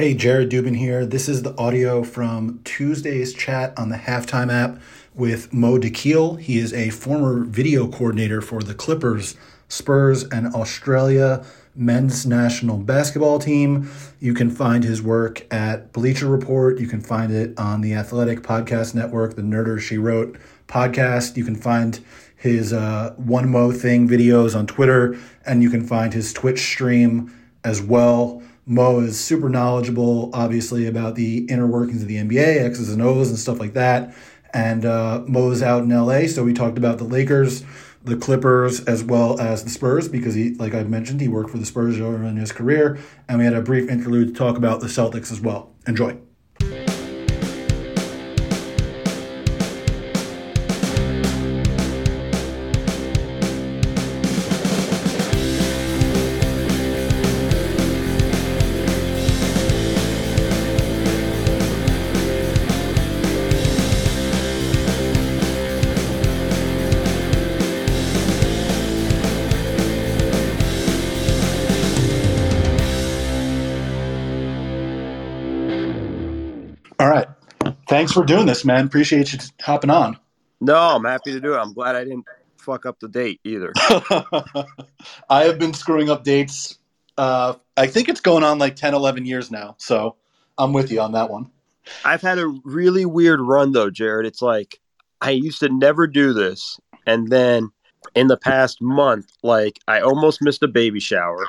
Hey, Jared Dubin here. This is the audio from Tuesday's chat on the Halftime app with Mo Dakhil. He is a former video coordinator for the Clippers, Spurs, and Australia men's national basketball team. You can find his work at Bleacher Report. You can find it on the Athletic Podcast Network, the Nerder She Wrote podcast. You can find his uh, One Mo Thing videos on Twitter, and you can find his Twitch stream as well. Mo is super knowledgeable, obviously, about the inner workings of the NBA, X's and O's, and stuff like that. And uh, Mo's out in LA, so we talked about the Lakers, the Clippers, as well as the Spurs, because he, like I mentioned, he worked for the Spurs earlier in his career. And we had a brief interlude to talk about the Celtics as well. Enjoy. Thanks for doing this, man. Appreciate you hopping on. No, I'm happy to do it. I'm glad I didn't fuck up the date either. I have been screwing up dates. Uh, I think it's going on like 10, 11 years now. So I'm with you on that one. I've had a really weird run though, Jared. It's like I used to never do this, and then in the past month, like I almost missed a baby shower.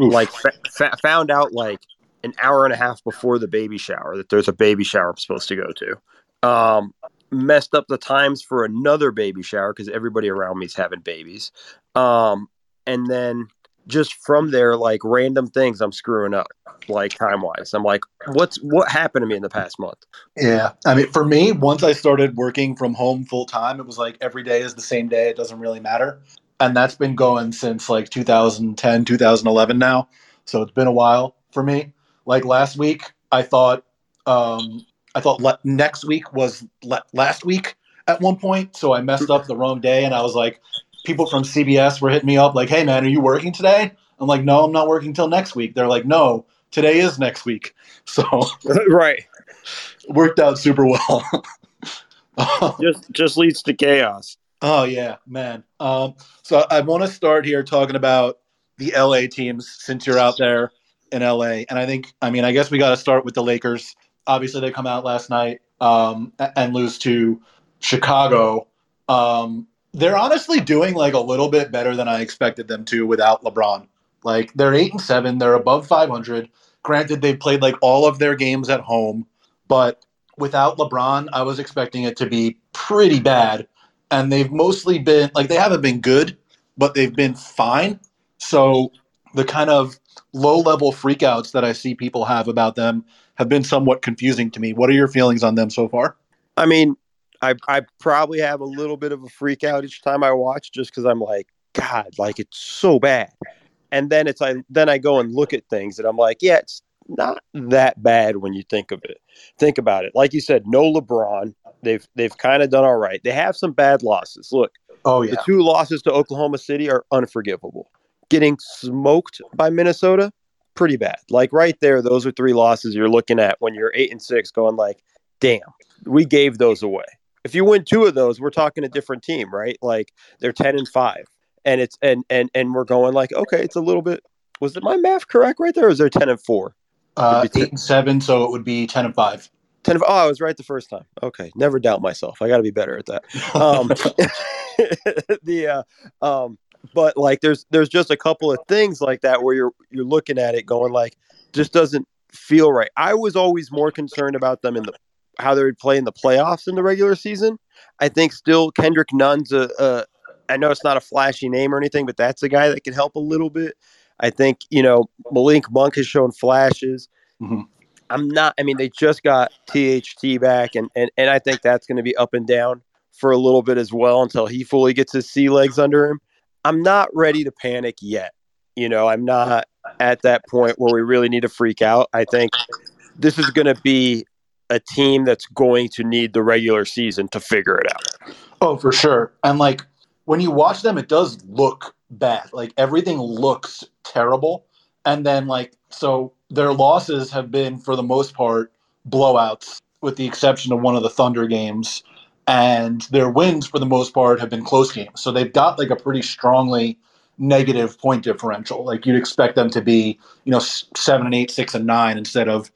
Oof. Like fa- fa- found out like an hour and a half before the baby shower that there's a baby shower I'm supposed to go to. Um, messed up the times for another baby shower because everybody around me is having babies. Um, and then just from there, like random things I'm screwing up, like time wise. I'm like, what's what happened to me in the past month? Yeah. I mean, for me, once I started working from home full time, it was like every day is the same day. It doesn't really matter. And that's been going since like 2010, 2011 now. So it's been a while for me. Like last week, I thought, um, I thought le- next week was le- last week at one point. So I messed up the wrong day. And I was like, people from CBS were hitting me up like, hey, man, are you working today? I'm like, no, I'm not working till next week. They're like, no, today is next week. So right. worked out super well. Just just leads to chaos. oh yeah, man. Um, so I want to start here talking about the LA teams since you're out there in LA, and I think I mean I guess we got to start with the Lakers. Obviously, they come out last night um, and lose to Chicago. Um, they're honestly doing like a little bit better than I expected them to without LeBron. Like they're eight and seven, they're above 500. Granted, they've played like all of their games at home, but without LeBron, I was expecting it to be pretty bad. And they've mostly been like they haven't been good, but they've been fine. So the kind of low level freakouts that I see people have about them have been somewhat confusing to me. What are your feelings on them so far? I mean, I I probably have a little bit of a freak out each time I watch just because I'm like, God, like it's so bad. And then it's I then I go and look at things and I'm like, yeah, it's not that bad when you think of it. Think about it. Like you said, no LeBron. They've they've kind of done all right. They have some bad losses. Look, Oh yeah, the two losses to Oklahoma City are unforgivable. Getting smoked by Minnesota, pretty bad. Like right there, those are three losses you're looking at when you're eight and six, going like, damn, we gave those away. If you win two of those, we're talking a different team, right? Like they're ten and five, and it's and and and we're going like, okay, it's a little bit. Was it my math correct right there? Or was there ten and four? Uh, and seven, so it would be ten and five. Ten of, oh, I was right the first time. Okay, never doubt myself. I got to be better at that. Um, the uh, um, but like there's there's just a couple of things like that where you're you're looking at it going like just doesn't feel right. I was always more concerned about them in the how they would play in the playoffs in the regular season. I think still Kendrick Nunn's a, a I know it's not a flashy name or anything, but that's a guy that can help a little bit. I think you know Malik Monk has shown flashes. Mhm. I'm not. I mean, they just got THT back, and and and I think that's going to be up and down for a little bit as well until he fully gets his sea legs under him. I'm not ready to panic yet. You know, I'm not at that point where we really need to freak out. I think this is going to be a team that's going to need the regular season to figure it out. Oh, for sure. And like when you watch them, it does look bad. Like everything looks terrible. And then like so their losses have been, for the most part, blowouts, with the exception of one of the Thunder games. And their wins, for the most part, have been close games. So they've got like a pretty strongly negative point differential. Like you'd expect them to be, you know, seven and eight, six and nine instead of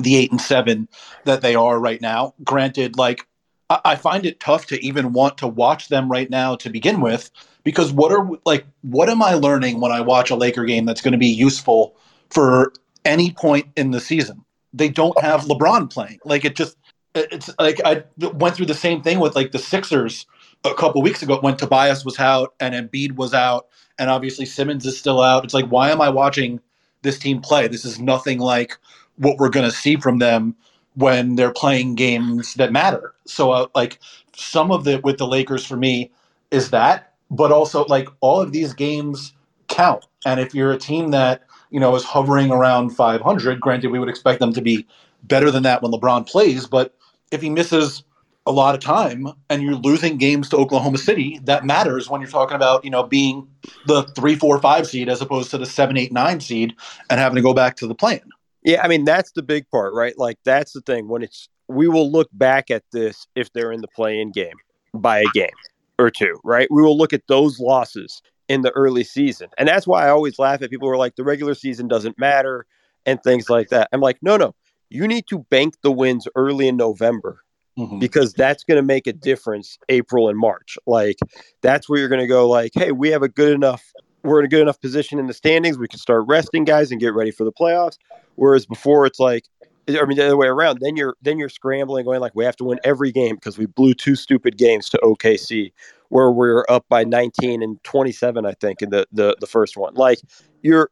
the eight and seven that they are right now. Granted, like I find it tough to even want to watch them right now to begin with because what are like what am I learning when I watch a Laker game that's going to be useful for any point in the season? They don't have LeBron playing. Like it just it's like I went through the same thing with like the Sixers a couple weeks ago when Tobias was out and Embiid was out and obviously Simmons is still out. It's like why am I watching this team play? This is nothing like what we're going to see from them when they're playing games that matter. So, uh, like some of it with the Lakers for me is that, but also like all of these games count. And if you're a team that you know is hovering around 500, granted we would expect them to be better than that when LeBron plays, but if he misses a lot of time and you're losing games to Oklahoma City, that matters when you're talking about, you know, being the three, four, five seed as opposed to the seven, eight, nine seed and having to go back to the plan. Yeah, I mean that's the big part, right? Like that's the thing when it's we will look back at this if they're in the play-in game by a game or two, right? We will look at those losses in the early season. And that's why I always laugh at people who are like the regular season doesn't matter and things like that. I'm like, "No, no. You need to bank the wins early in November Mm-hmm. because that's going to make a difference April and March. Like that's where you're going to go like, hey, we have a good enough we're in a good enough position in the standings. We can start resting guys and get ready for the playoffs. Whereas before, it's like, I mean, the other way around. Then you're then you're scrambling, going like, we have to win every game because we blew two stupid games to OKC, where we're up by 19 and 27, I think, in the the, the first one. Like you're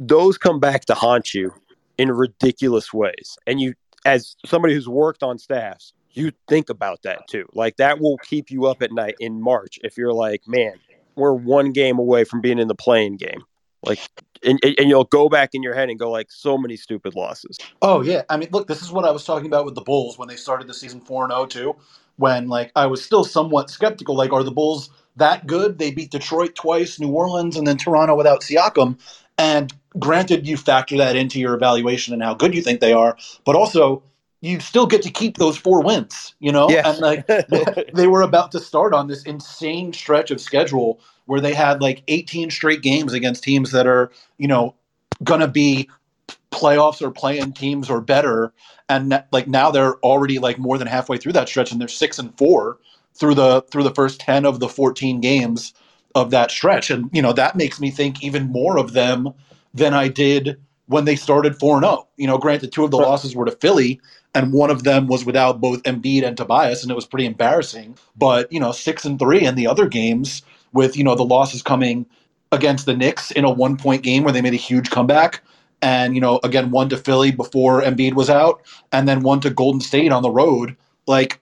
those come back to haunt you in ridiculous ways, and you, as somebody who's worked on staffs, you think about that too. Like that will keep you up at night in March if you're like, man, we're one game away from being in the play-in game. Like, and, and you'll go back in your head and go like, so many stupid losses. Oh yeah, I mean, look, this is what I was talking about with the Bulls when they started the season four and zero oh too. When like I was still somewhat skeptical, like, are the Bulls that good? They beat Detroit twice, New Orleans, and then Toronto without Siakam. And granted, you factor that into your evaluation and how good you think they are, but also you still get to keep those four wins, you know? Yeah. And like they were about to start on this insane stretch of schedule where they had like 18 straight games against teams that are, you know, going to be playoffs or play-in teams or better and like now they're already like more than halfway through that stretch and they're 6 and 4 through the through the first 10 of the 14 games of that stretch and you know that makes me think even more of them than I did when they started 4 0. You know, granted two of the losses were to Philly and one of them was without both Embiid and Tobias, and it was pretty embarrassing. But you know, six and three in the other games, with you know the losses coming against the Knicks in a one point game where they made a huge comeback, and you know again one to Philly before Embiid was out, and then one to Golden State on the road. Like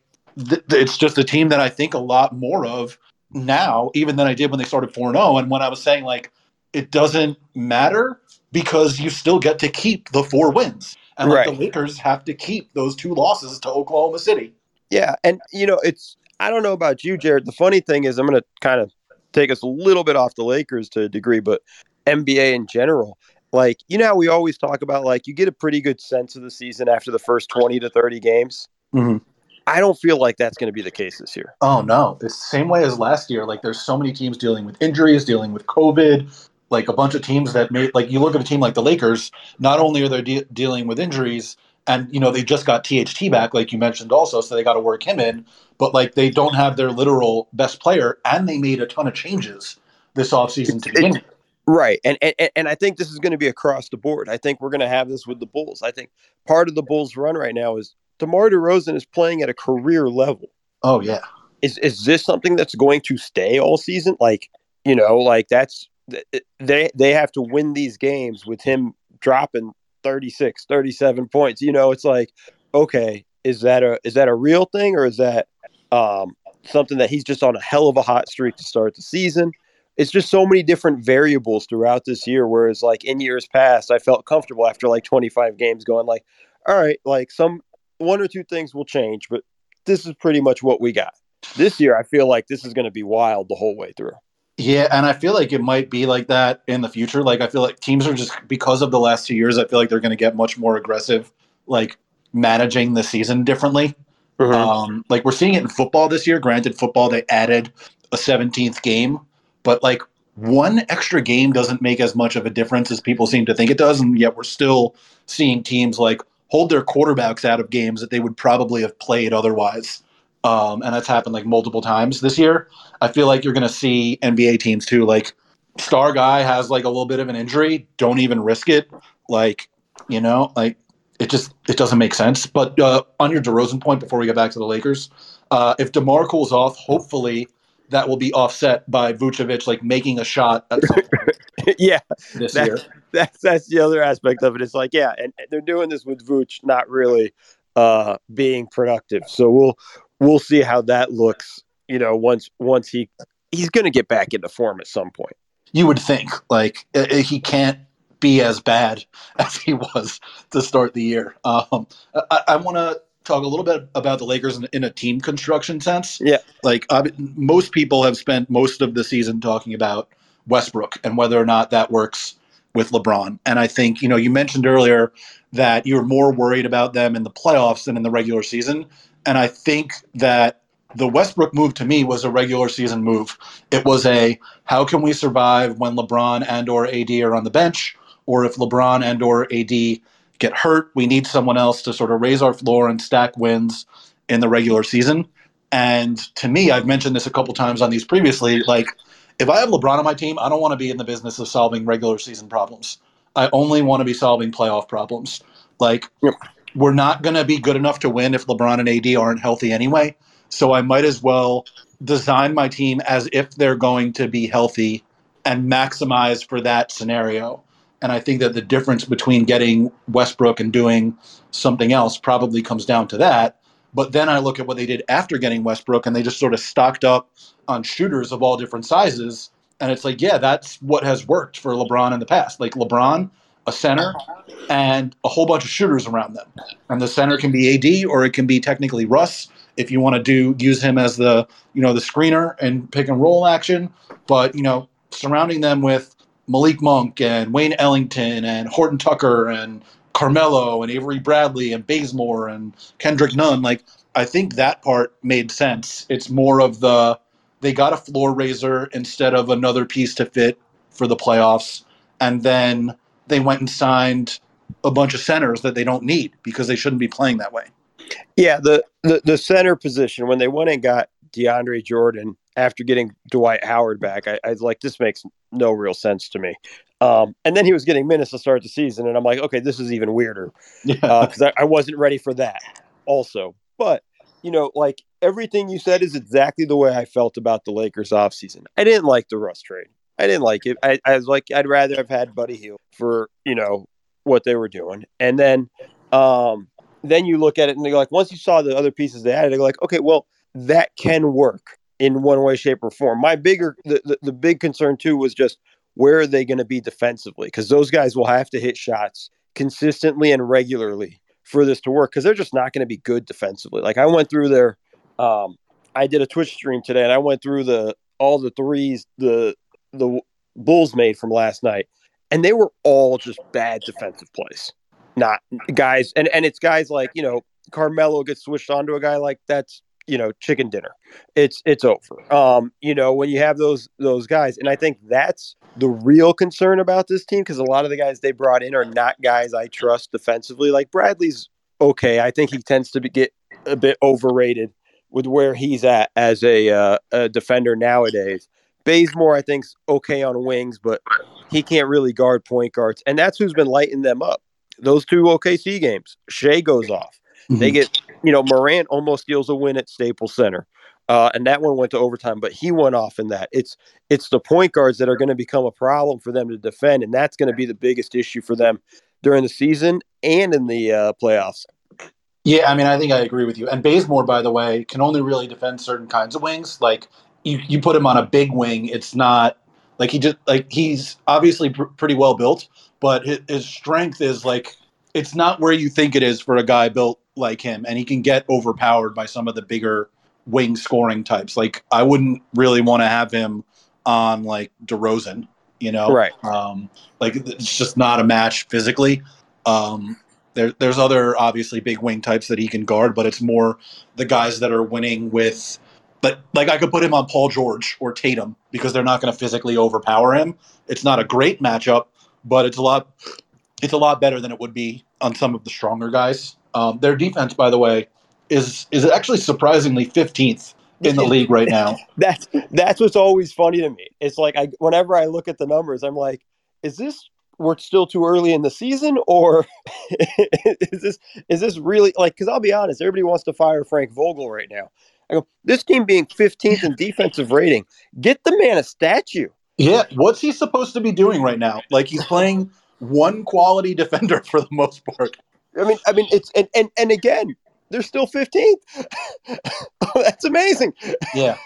th- it's just a team that I think a lot more of now, even than I did when they started four zero. Oh. And when I was saying like it doesn't matter because you still get to keep the four wins. And like right. the Lakers have to keep those two losses to Oklahoma City. Yeah, and you know, it's I don't know about you, Jared. The funny thing is, I'm going to kind of take us a little bit off the Lakers to a degree, but NBA in general. Like, you know, we always talk about like you get a pretty good sense of the season after the first 20 to 30 games. Mm-hmm. I don't feel like that's going to be the case this year. Oh no, It's the same way as last year. Like, there's so many teams dealing with injuries, dealing with COVID, like a bunch of teams that made like you look at a team like the Lakers. Not only are they de- dealing with injuries, and you know they just got THT back, like you mentioned, also, so they got to work him in. But like they don't have their literal best player, and they made a ton of changes this offseason to begin. Right, and, and and I think this is going to be across the board. I think we're going to have this with the Bulls. I think part of the Bulls' run right now is DeMar DeRozan is playing at a career level. Oh yeah, is is this something that's going to stay all season? Like you know, like that's they they have to win these games with him dropping 36 37 points you know it's like okay is that a is that a real thing or is that um, something that he's just on a hell of a hot streak to start the season? It's just so many different variables throughout this year whereas like in years past i felt comfortable after like 25 games going like all right like some one or two things will change but this is pretty much what we got. This year i feel like this is going to be wild the whole way through Yeah, and I feel like it might be like that in the future. Like I feel like teams are just because of the last two years, I feel like they're going to get much more aggressive, like managing the season differently. Mm-hmm. Um, like we're seeing it in football this year. Granted, football they added a 17th game, but like one extra game doesn't make as much of a difference as people seem to think it does, and yet we're still seeing teams like hold their quarterbacks out of games that they would probably have played otherwise. Um, and that's happened like multiple times this year. I feel like you're going to see NBA teams too. Like, star guy has like a little bit of an injury, don't even risk it. Like, you know, like it just it doesn't make sense. But uh, on your DeRozan point, before we get back to the Lakers, uh, if Demar cools off, hopefully that will be offset by Vucevic like making a shot at some point yeah, this year. That's that's the other aspect of it. It's like yeah, and they're doing this with Vuce not really uh, being productive. So we'll we'll see how that looks. You know, once once he he's going to get back into form at some point. You would think like uh, uh, he can't be as bad as he was to start the year. Um, I, I want to talk a little bit about the Lakers in, in, a team construction sense. Yeah, like uh, most people have spent most of the season talking about Westbrook and whether or not that works with LeBron. And I think you know you mentioned earlier that you're more worried about them in the playoffs than in the regular season. And I think that the Westbrook move to me was a regular season move. It was a how can we survive when LeBron and or AD are on the bench, or if LeBron and or AD get hurt, we need someone else to sort of raise our floor and stack wins in the regular season. And to me, I've mentioned this a couple times on these previously. Like, if I have LeBron on my team, I don't want to be in the business of solving regular season problems. I only want to be solving playoff problems. Like, yep we're not going to be good enough to win if LeBron and AD aren't healthy anyway. So I might as well design my team as if they're going to be healthy and maximize for that scenario. And I think that the difference between getting Westbrook and doing something else probably comes down to that. But then I look at what they did after getting Westbrook and they just sort of stocked up on shooters of all different sizes. And it's like, yeah, that's what has worked for LeBron in the past. Like LeBron a center, and a whole bunch of shooters around them. And the center can be AD or it can be technically Russ if you want to do use him as the you know the screener and pick and roll action. But you know surrounding them with Malik Monk and Wayne Ellington and Horton Tucker and Carmelo and Avery Bradley and Bazemore and Kendrick Nunn, like I think that part made sense. It's more of the they got a floor raiser instead of another piece to fit for the playoffs. And then they went and signed a bunch of centers that they don't need because they shouldn't be playing that way. Yeah, the, the, the center position when they went and got DeAndre Jordan after getting Dwight Howard back, I, I was like, this makes no real sense to me. Um, and then he was getting minutes to start the season, and I'm like, okay, this is even weirder because yeah. uh, I, I wasn't ready for that. Also, but you know, like everything you said is exactly the way I felt about the Lakers offseason. I didn't like the Russ trade. I didn't like it. I, I was like, I'd rather have had Buddy Hield for you know what they were doing, and then um, then you look at it and you're like, once you saw the other pieces they added, you're like, okay, well that can work in one way, shape, or form. My bigger the, the, the big concern too was just where are they going to be defensively because those guys will have to hit shots consistently and regularly for this to work because they're just not going to be good defensively. Like I went through their, um, I did a Twitch stream today and I went through the all the threes the the Bulls made from last night, and they were all just bad defensive plays. Not guys, and and it's guys like you know Carmelo gets switched onto a guy like that's you know chicken dinner. It's it's over. Um, you know when you have those those guys, and I think that's the real concern about this team because a lot of the guys they brought in are not guys I trust defensively. Like Bradley's okay. I think he tends to be, get a bit overrated with where he's at as a, uh, a defender nowadays. Bazemore, I think's okay on wings, but he can't really guard point guards, and that's who's been lighting them up. Those two OKC games, Shai goes off. Mm-hmm. They get, you know, Morant almost steals a win at Staples Center, uh, and that one went to overtime, but he went off in that. It's it's the point guards that are going to become a problem for them to defend, and that's going to be the biggest issue for them during the season and in the uh, playoffs. Yeah, I mean, I think I agree with you. And Bazemore, by the way, can only really defend certain kinds of wings. Like you you put him on a big wing, it's not like he just like he's obviously pr- pretty well built, but his, his strength is like it's not where you think it is for a guy built like him, and he can get overpowered by some of the bigger wing scoring types. Like I wouldn't really want to have him on like DeRozan. You know, Right. Um, like it's just not a match physically. Um, there, there's other obviously big wing types that he can guard, but it's more the guys that are winning with. But like I could put him on Paul George or Tatum because they're not going to physically overpower him. It's not a great matchup, but it's a lot. It's a lot better than it would be on some of the stronger guys. Um, their defense, by the way, is is actually surprisingly 15th in the league right now. That's that's what's always funny to me. It's like I whenever I look at the numbers, I'm like, is this we're still too early in the season, or is this is this really like? Because I'll be honest, everybody wants to fire Frank Vogel right now. I go, this team being 15th in defensive rating, get the man a statue. Yeah, what's he supposed to be doing right now? Like he's playing one quality defender for the most part. I mean, I mean, it's and and and again, they're still 15th. That's amazing. Yeah.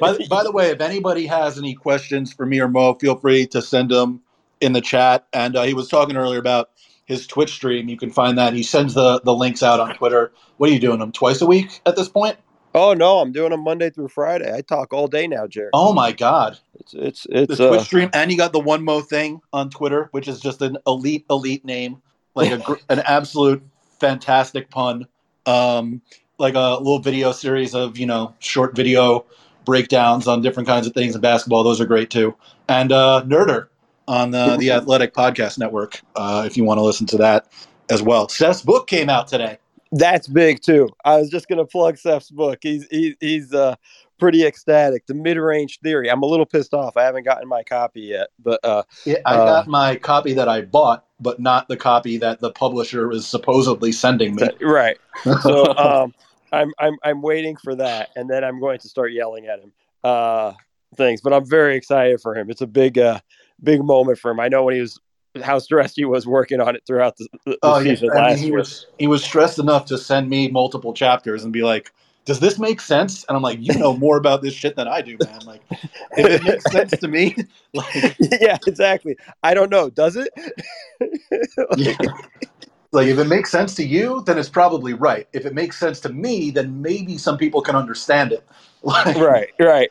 By, by the way, if anybody has any questions for me or Mo, feel free to send them in the chat. And uh, he was talking earlier about his Twitch stream. You can find that. He sends the the links out on Twitter. What are you doing them twice a week at this point? Oh no, I'm doing them Monday through Friday. I talk all day now, Jared. Oh my God! It's it's it's The Twitch uh, stream, and you got the one mo thing on Twitter, which is just an elite elite name, like a an absolute fantastic pun. Um, like a little video series of you know short video breakdowns on different kinds of things in basketball. Those are great too. And uh, Nerder on the the Athletic Podcast Network, uh, if you want to listen to that as well. Seth's book came out today. That's big too. I was just gonna plug Seth's book. He's he, he's uh pretty ecstatic. The mid range theory. I'm a little pissed off. I haven't gotten my copy yet, but uh Yeah, I Uh, got my copy that I bought, but not the copy that the publisher is supposedly sending me. right. So um, I'm I'm I'm waiting for that, and then I'm going to start yelling at him. Uh, things, but I'm very excited for him. It's a big uh big moment for him. I know when he was how stressed he was working on it throughout the, the Oh yeah, season mean, last he year. was he was stressed enough to send me multiple chapters and be like, "Does this make sense?" And I'm like, "You know more about this shit than I do, man. Like, if it makes sense to me, like, yeah, exactly. I don't know. Does it? yeah. like if it makes sense to you, then it's probably right. If it makes sense to me, then maybe some people can understand it. Like, right, right.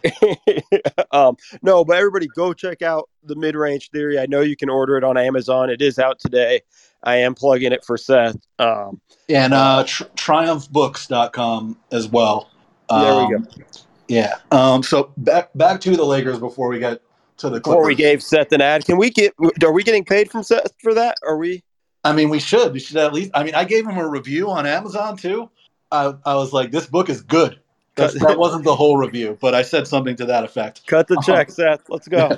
um, no, but everybody go check out the mid range theory. I know you can order it on Amazon. It is out today. I am plugging it for Seth. Um, and uh, tr- triumphbooks.com as well. There we Um, Yeah. Um, so back back to the Lakers before we get to the before we gave Seth an ad, can we get? Are we getting paid from Seth for that? Are we? I mean, we should. We should at least. I mean, I gave him a review on Amazon too. I, I was like, this book is good. That's, that wasn't the whole review, but I said something to that effect. Cut the check, Seth. Let's go.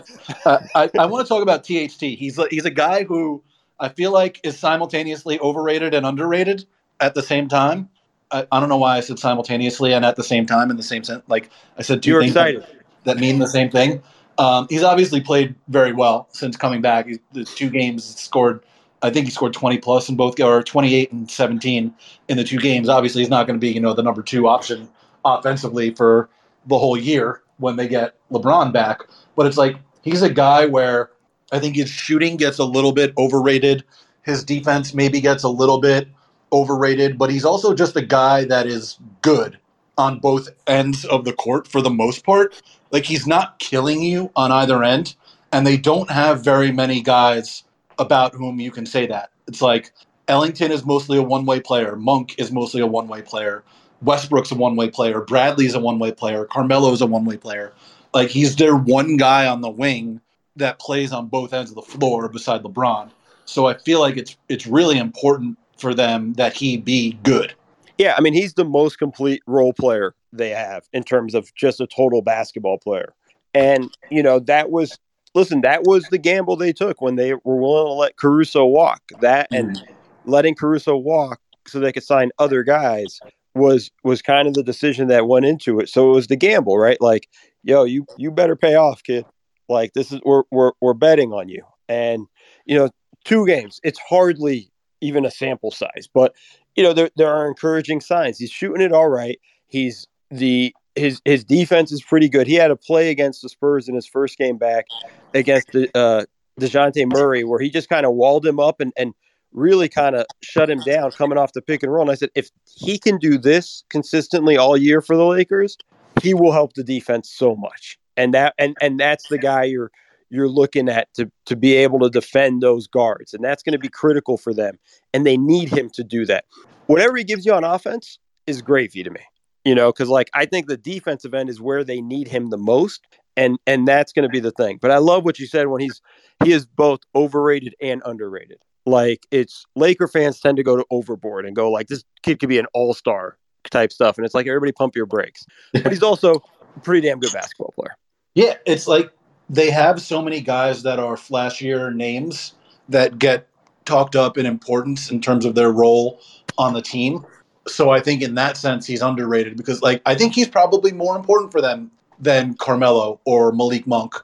Uh, I, I want to talk about THT. He's a, he's a guy who I feel like is simultaneously overrated and underrated at the same time. I, I don't know why I said simultaneously and at the same time in the same sense. Like I said, two You're things excited. that mean the same thing. Um, he's obviously played very well since coming back. He's, the two games scored, I think he scored 20 plus in both, or 28 and 17 in the two games. Obviously, he's not going to be, you know, the number two option offensively for the whole year when they get LeBron back. But it's like he's a guy where I think his shooting gets a little bit overrated. His defense maybe gets a little bit overrated, but he's also just a guy that is good on both ends of the court for the most part. Like he's not killing you on either end, and they don't have very many guys about whom you can say that. It's like Ellington is mostly a one-way player. Monk is mostly a one-way player. Westbrook's a one-way player. Bradley's a one-way player. Carmelo's a one-way player. Like he's their one guy on the wing that plays on both ends of the floor beside LeBron. So I feel like it's it's really important for them that he be good. Yeah, I mean, he's the most complete role player they have in terms of just a total basketball player. And, you know, that was, listen, that was the gamble they took when they were willing to let Caruso walk. That and mm. letting Caruso walk so they could sign other guys was was kind of the decision that went into it. So it was the gamble, right? Like, yo, you you better pay off, kid. Like this is we're we're we're betting on you. And, you know, two games, it's hardly even a sample size, but you know, there there are encouraging signs. He's shooting it all right. He's the his his defense is pretty good. He had a play against the Spurs in his first game back against the uh Dejounte Murray where he just kind of walled him up and and really kind of shut him down coming off the pick and roll. And I said, if he can do this consistently all year for the Lakers, he will help the defense so much. and that and and that's the guy you're you're looking at to to be able to defend those guards, and that's going to be critical for them, and they need him to do that. Whatever he gives you on offense is gravy to me, you know, because like I think the defensive end is where they need him the most, and and that's going to be the thing. But I love what you said when he's he is both overrated and underrated. Like it's Laker fans tend to go to overboard and go like this kid could be an all star type stuff, and it's like everybody pump your brakes. But he's also a pretty damn good basketball player. Yeah, it's like they have so many guys that are flashier names that get talked up in importance in terms of their role on the team. So I think in that sense he's underrated because like I think he's probably more important for them than Carmelo or Malik Monk.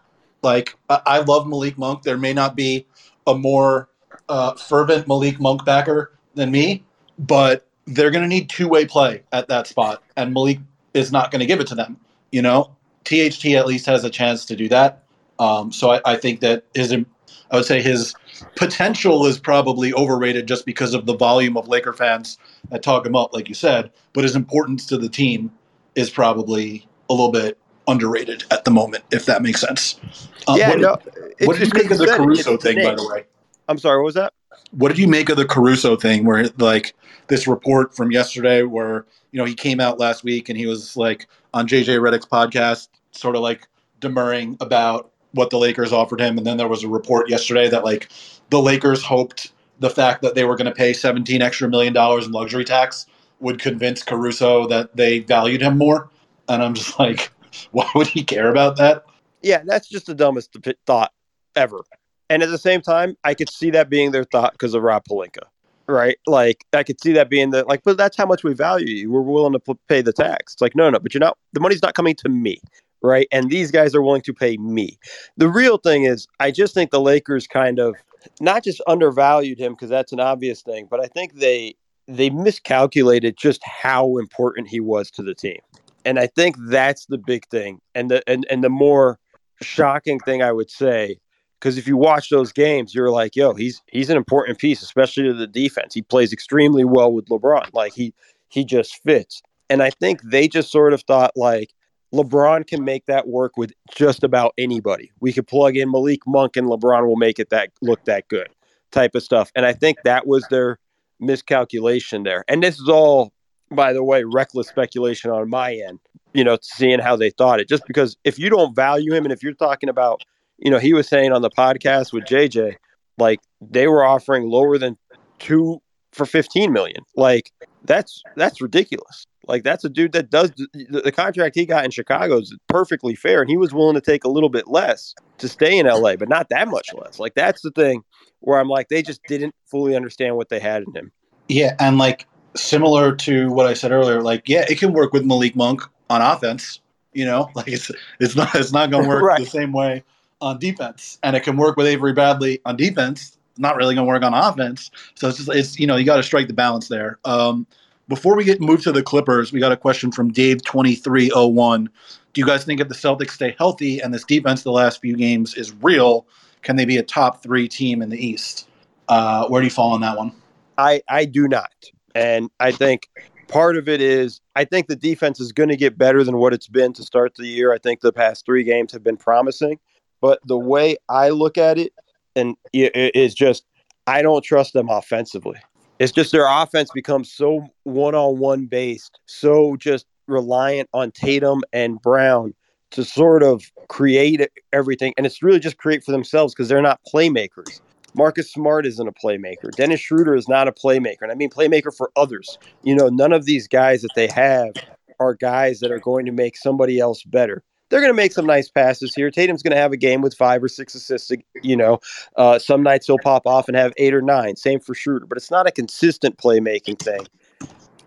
Like I, love Malik Monk. There may not be a more uh, fervent Malik Monk backer than me, but they're going to need two way play at that spot, and Malik is not going to give it to them. You know, THT at least has a chance to do that. Um, so I, I, think that his, I would say his potential is probably overrated just because of the volume of Laker fans that talk him up, like you said. But his importance to the team is probably a little bit underrated at the moment, if that makes sense. Um, yeah, what, no, what did you make of the Caruso thing, by the way? I'm sorry, what was that? What did you make of the Caruso thing, where like this report from yesterday, where you know he came out last week and he was like on JJ Redick's podcast, sort of like demurring about what the Lakers offered him, and then there was a report yesterday that like the Lakers hoped the fact that they were going to pay 17 extra million dollars in luxury tax would convince Caruso that they valued him more. And I'm just like, why would he care about that? Yeah, that's just the dumbest thought ever. And at the same time, I could see that being their thought because of Rob Pelinka, right? Like I could see that being the like, but that's how much we value you. We're willing to pay the tax. It's like, no, no, but you're not. The money's not coming to me, right? And these guys are willing to pay me. The real thing is, I just think the Lakers kind of not just undervalued him because that's an obvious thing, but I think they they miscalculated just how important he was to the team and I think that's the big thing, and the and and the more shocking thing I would say, because if you watch those games, you're like, yo, he's he's an important piece, especially to the defense. He plays extremely well with LeBron, like he he just fits, and I think they just sort of thought like. LeBron can make that work with just about anybody. We could plug in Malik Monk and LeBron will make it that look that good type of stuff. And I think that was their miscalculation there. And this is all by the way, reckless speculation on my end, you know, seeing how they thought it. Just because if you don't value him, and if you're talking about, you know, he was saying on the podcast with JJ, like they were offering lower than two for 15 million. Like that's that's ridiculous. Like that's a dude that does the, the contract he got in Chicago is perfectly fair, and he was willing to take a little bit less to stay in LA, but not that much less. Like that's the thing where I'm like, they just didn't fully understand what they had in him. Yeah, and like similar to what I said earlier, like yeah, it can work with Malik Monk on offense. You know, like it's it's not it's not going to work right. the same way on defense, and it can work with Avery Bradley on defense. Not really going to work on offense. So it's just it's you know you got to strike the balance there. Um, before we get moved to the Clippers, we got a question from Dave twenty three oh one. Do you guys think if the Celtics stay healthy and this defense the last few games is real, can they be a top three team in the East? Uh, where do you fall on that one? I I do not. And I think part of it is I think the defense is going to get better than what it's been to start the year. I think the past three games have been promising, but the way I look at it and it is just I don't trust them offensively. It's just their offense becomes so one-on-one based, so just reliant on Tatum and Brown to sort of create everything and it's really just create for themselves because they're not playmakers. Marcus Smart isn't a playmaker. Dennis Schroeder is not a playmaker. And I mean playmaker for others. You know, none of these guys that they have are guys that are going to make somebody else better. They're going to make some nice passes here. Tatum's going to have a game with five or six assists. You know, uh, some nights he'll pop off and have eight or nine. Same for Schroeder, but it's not a consistent playmaking thing.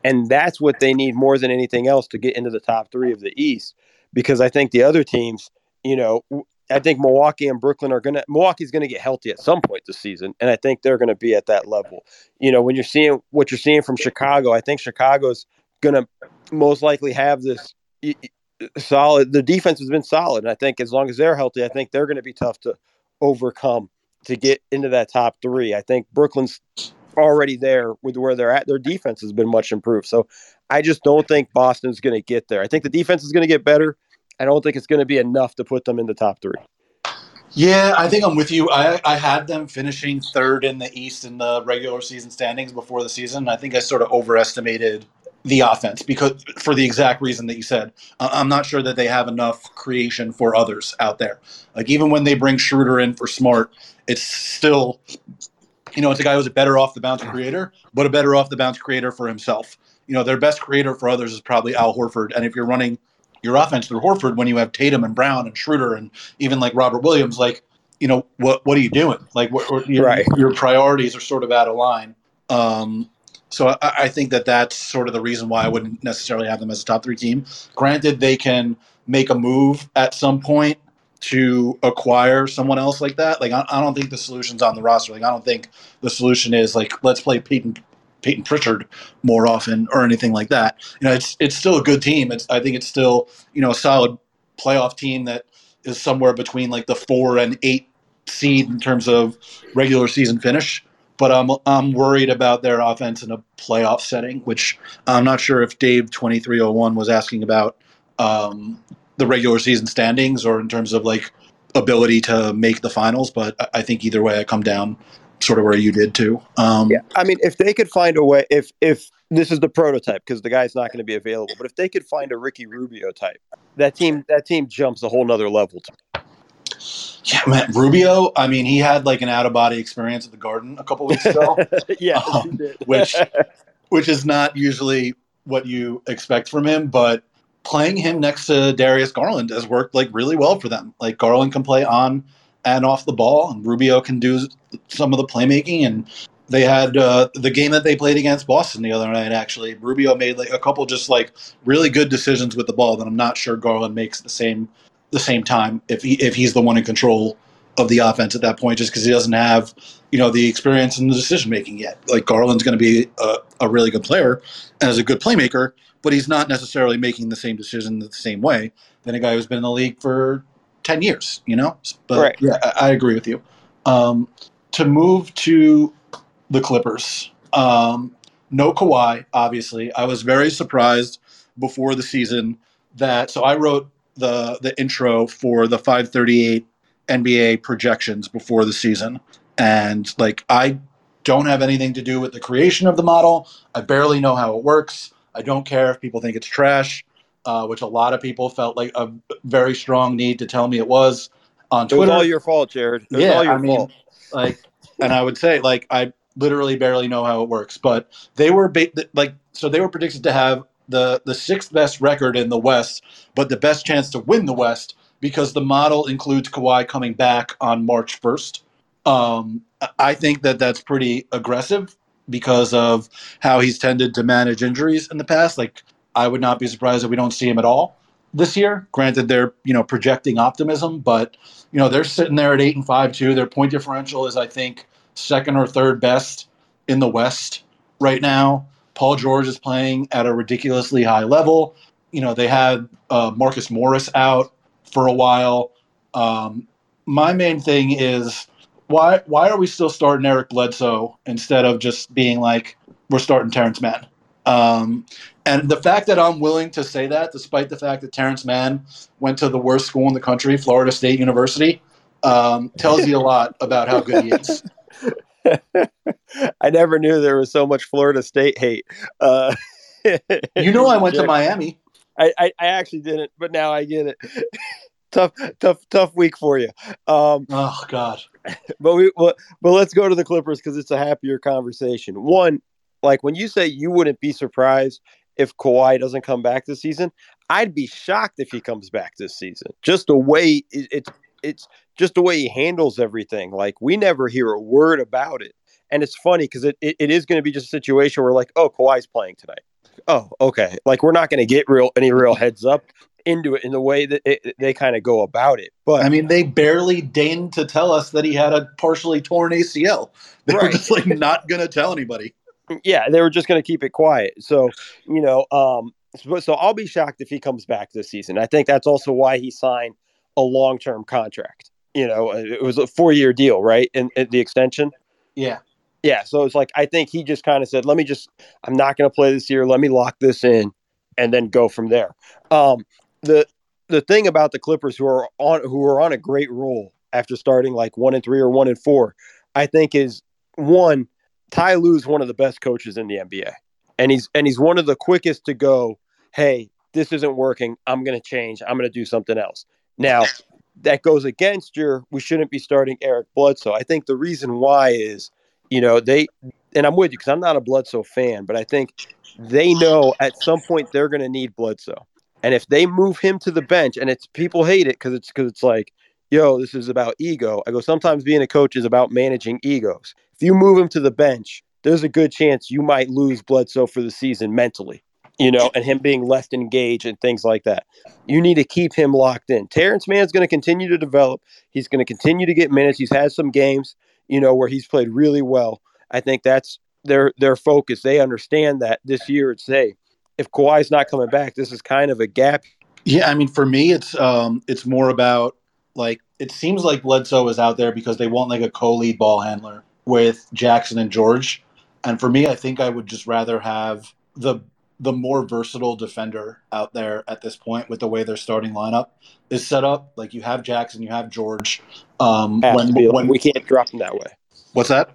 And that's what they need more than anything else to get into the top three of the East. Because I think the other teams, you know, I think Milwaukee and Brooklyn are gonna Milwaukee's gonna get healthy at some point this season, and I think they're gonna be at that level. You know, when you're seeing what you're seeing from Chicago, I think Chicago's gonna most likely have this solid. The defense has been solid, and I think as long as they're healthy, I think they're gonna be tough to overcome to get into that top three. I think Brooklyn's already there with where they're at. Their defense has been much improved, so I just don't think Boston's gonna get there. I think the defense is gonna get better. I don't think it's going to be enough to put them in the top three. Yeah, I think I'm with you. I, I had them finishing third in the East in the regular season standings before the season. I think I sort of overestimated the offense because for the exact reason that you said. I'm not sure that they have enough creation for others out there. Like even when they bring Schroeder in for Smart, it's still, you know, it's a guy who's a better off the bounce creator, but a better off the bounce creator for himself. You know, their best creator for others is probably Al Horford, and if you're running your offense through Horford when you have Tatum and Brown and Schroeder and even like Robert Williams, like you know what what are you doing? Like what, your, right. your priorities are sort of out of line. Um, so I, I, think that that's sort of the reason why I wouldn't necessarily have them as a top three team. Granted, they can make a move at some point to acquire someone else like that. Like I, I don't think the solution's on the roster. Like I don't think the solution is like let's play Payton Payton Pritchard more often or anything like that. You know, it's it's still a good team. It's I think it's still you know a solid playoff team that is somewhere between like the four and eight seed in terms of regular season finish. But I'm I'm worried about their offense in a playoff setting, which I'm not sure if Dave twenty three oh one was asking about um, the regular season standings or in terms of like ability to make the finals. But I think either way, I come down sort of where you did too. Um, yeah, I mean, if they could find a way, if if this is the prototype, because the guy's not going to be available, but if they could find a Ricky Rubio type, that team that team jumps a whole nother level. Yeah, man, Rubio. I mean, he had like an out of body experience at the Garden a couple weeks ago. yeah, um, which which is not usually what you expect from him, but playing him next to Darius Garland has worked like really well for them. Like Garland can play on and off the ball, and Rubio can do some of the playmaking. And they had uh, the game that they played against Boston the other night. Actually, Rubio made like a couple just like really good decisions with the ball that I'm not sure Garland makes the same the same time if he if he's the one in control of the offense at that point, just because he doesn't have you know the experience and the decision making yet. Like Garland's going to be a, a really good player and is a good playmaker, but he's not necessarily making the same decision the same way than a guy who's been in the league for 10 years, you know? But right. yeah, I, I, agree with you. Um, to move to the Clippers, um, no Kawhi, obviously. I was very surprised before the season that, so I wrote the, the intro for the 538 NBA projections before the season. And like, I don't have anything to do with the creation of the model. I barely know how it works. I don't care if people think it's trash uh, which a lot of people felt like a very strong need to tell me it was on Twitter. It was all your fault, Jared. It yeah, I mean, like, and I would say like I literally barely know how it works, but they were ba- like so they were predicted to have the the sixth best record in the West, but the best chance to win the West because the model includes Kawhi coming back on March first. Um, I think that that's pretty aggressive because of how he's tended to manage injuries in the past. Like I would not be surprised if we don't see him at all this year. Granted, they're you know projecting optimism, but you know they're sitting there at eight and five too. Their point differential is I think second or third best in the West right now. Paul George is playing at a ridiculously high level. You know they had uh, Marcus Morris out for a while. Um, my main thing is why why are we still starting Eric Bledsoe instead of just being like we're starting Terance Mann? Um, and the fact that I'm willing to say that, despite the fact that Terance Mann went to the worst school in the country, Florida State University, um, tells you a lot about how good he is. I never knew there was so much Florida State hate. Uh, you know, I went to Miami. I, I, I, actually didn't, but now I get it. tough, tough, tough week for you. Um, oh God! But we, but, but let's go to the Clippers because it's a happier conversation. One, like when you say you wouldn't be surprised if Kawhi doesn't come back this season, I'd be shocked if he comes back this season. Just the way it, it's it's just the way he handles everything. Like we never hear a word about it. And it's funny because it, it, it is going to be just a situation where like, oh, Kawhi's playing tonight. Oh, okay. Like we're not going to get real any real heads up into it in the way that it, they kind of go about it. But I mean, they barely deigned to tell us that he had a partially torn ACL. They right. were just like not going to tell anybody yeah, they were just going to keep it quiet. So, you know, um, so, so I'll be shocked if he comes back this season. I think that's also why he signed a long term contract. You know, uh, it was a four year deal, right? And, the extension. Yeah. Yeah. So it's like, I think he just kind of said, let me just, I'm not going to play this year. Let me lock this in and then go from there. Um, the, the thing about the Clippers who are on who are on a great roll after starting like one and three or one and four, I think is one Ty Lue's one of the best coaches in the NBA, and he's and he's one of the quickest to go. Hey, this isn't working. I'm going to change. I'm going to do something else. Now, that goes against your. We shouldn't be starting Eric Bledsoe. I think the reason why is, you know, they and I'm with you because I'm not a Bledsoe fan, but I think they know at some point they're going to need Bledsoe. And if they move him to the bench, and it's people hate it because it's because it's like, yo, this is about ego. I go, sometimes being a coach is about managing egos. If you move him to the bench, there's a good chance you might lose Bledsoe for the season mentally, you know, and him being less engaged and things like that. You need to keep him locked in. Terance Mann's going to continue to develop. He's going to continue to get minutes. He's had some games, you know, where he's played really well. I think that's their their focus. They understand that this year it's hey, if Kawhi's not coming back, this is kind of a gap. Yeah, I mean, for me, it's um, it's more about like it seems like Bledsoe is out there because they want like a co-lead ball handler with Jackson and George, and for me, I think I would just rather have the the more versatile defender out there at this point with the way their starting lineup is set up. Like you have Jackson, you have George. Um, when, when we can't drop him that way. What's that?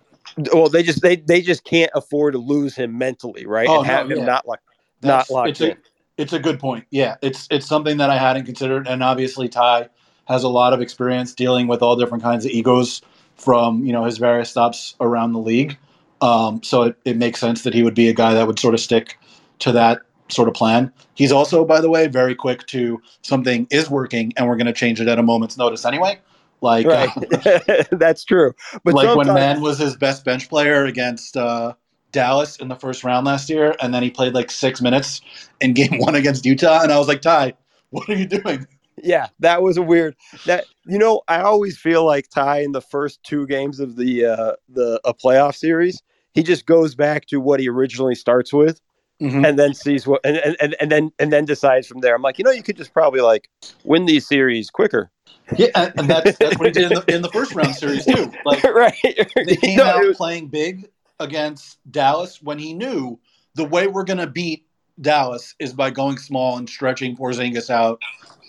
Well, they just they they just can't afford to lose him mentally, right? Oh, and have no, him yeah. not like That's- not locked it's in. A, it's a good point. Yeah, it's it's something that I hadn't considered, and obviously Ty has a lot of experience dealing with all different kinds of egos from you know his various stops around the league. Um, so it, it makes sense that he would be a guy that would sort of stick to that sort of plan. He's also, by the way, very quick to something is working, and we're going to change it at a moment's notice anyway. Like, right, uh, that's true. But like when Mann was his best bench player against uh, Dallas in the first round last year, and then he played like six minutes in Game One against Utah, and I was like, Ty, what are you doing? Yeah, that was a weird. That you know, I always feel like Ty in the first two games of the uh, the a playoff series, he just goes back to what he originally starts with, Mhm. and then sees what, and, and, and, and then and then decides from there. I'm like, you know, you could just probably like win these series quicker, Yeah, and, and that's that's what he did in the, in the first round series too. Like right? they came No, out was- playing big against Dallas when he knew the way we're going to beat Dallas is by going small and stretching Porzingis out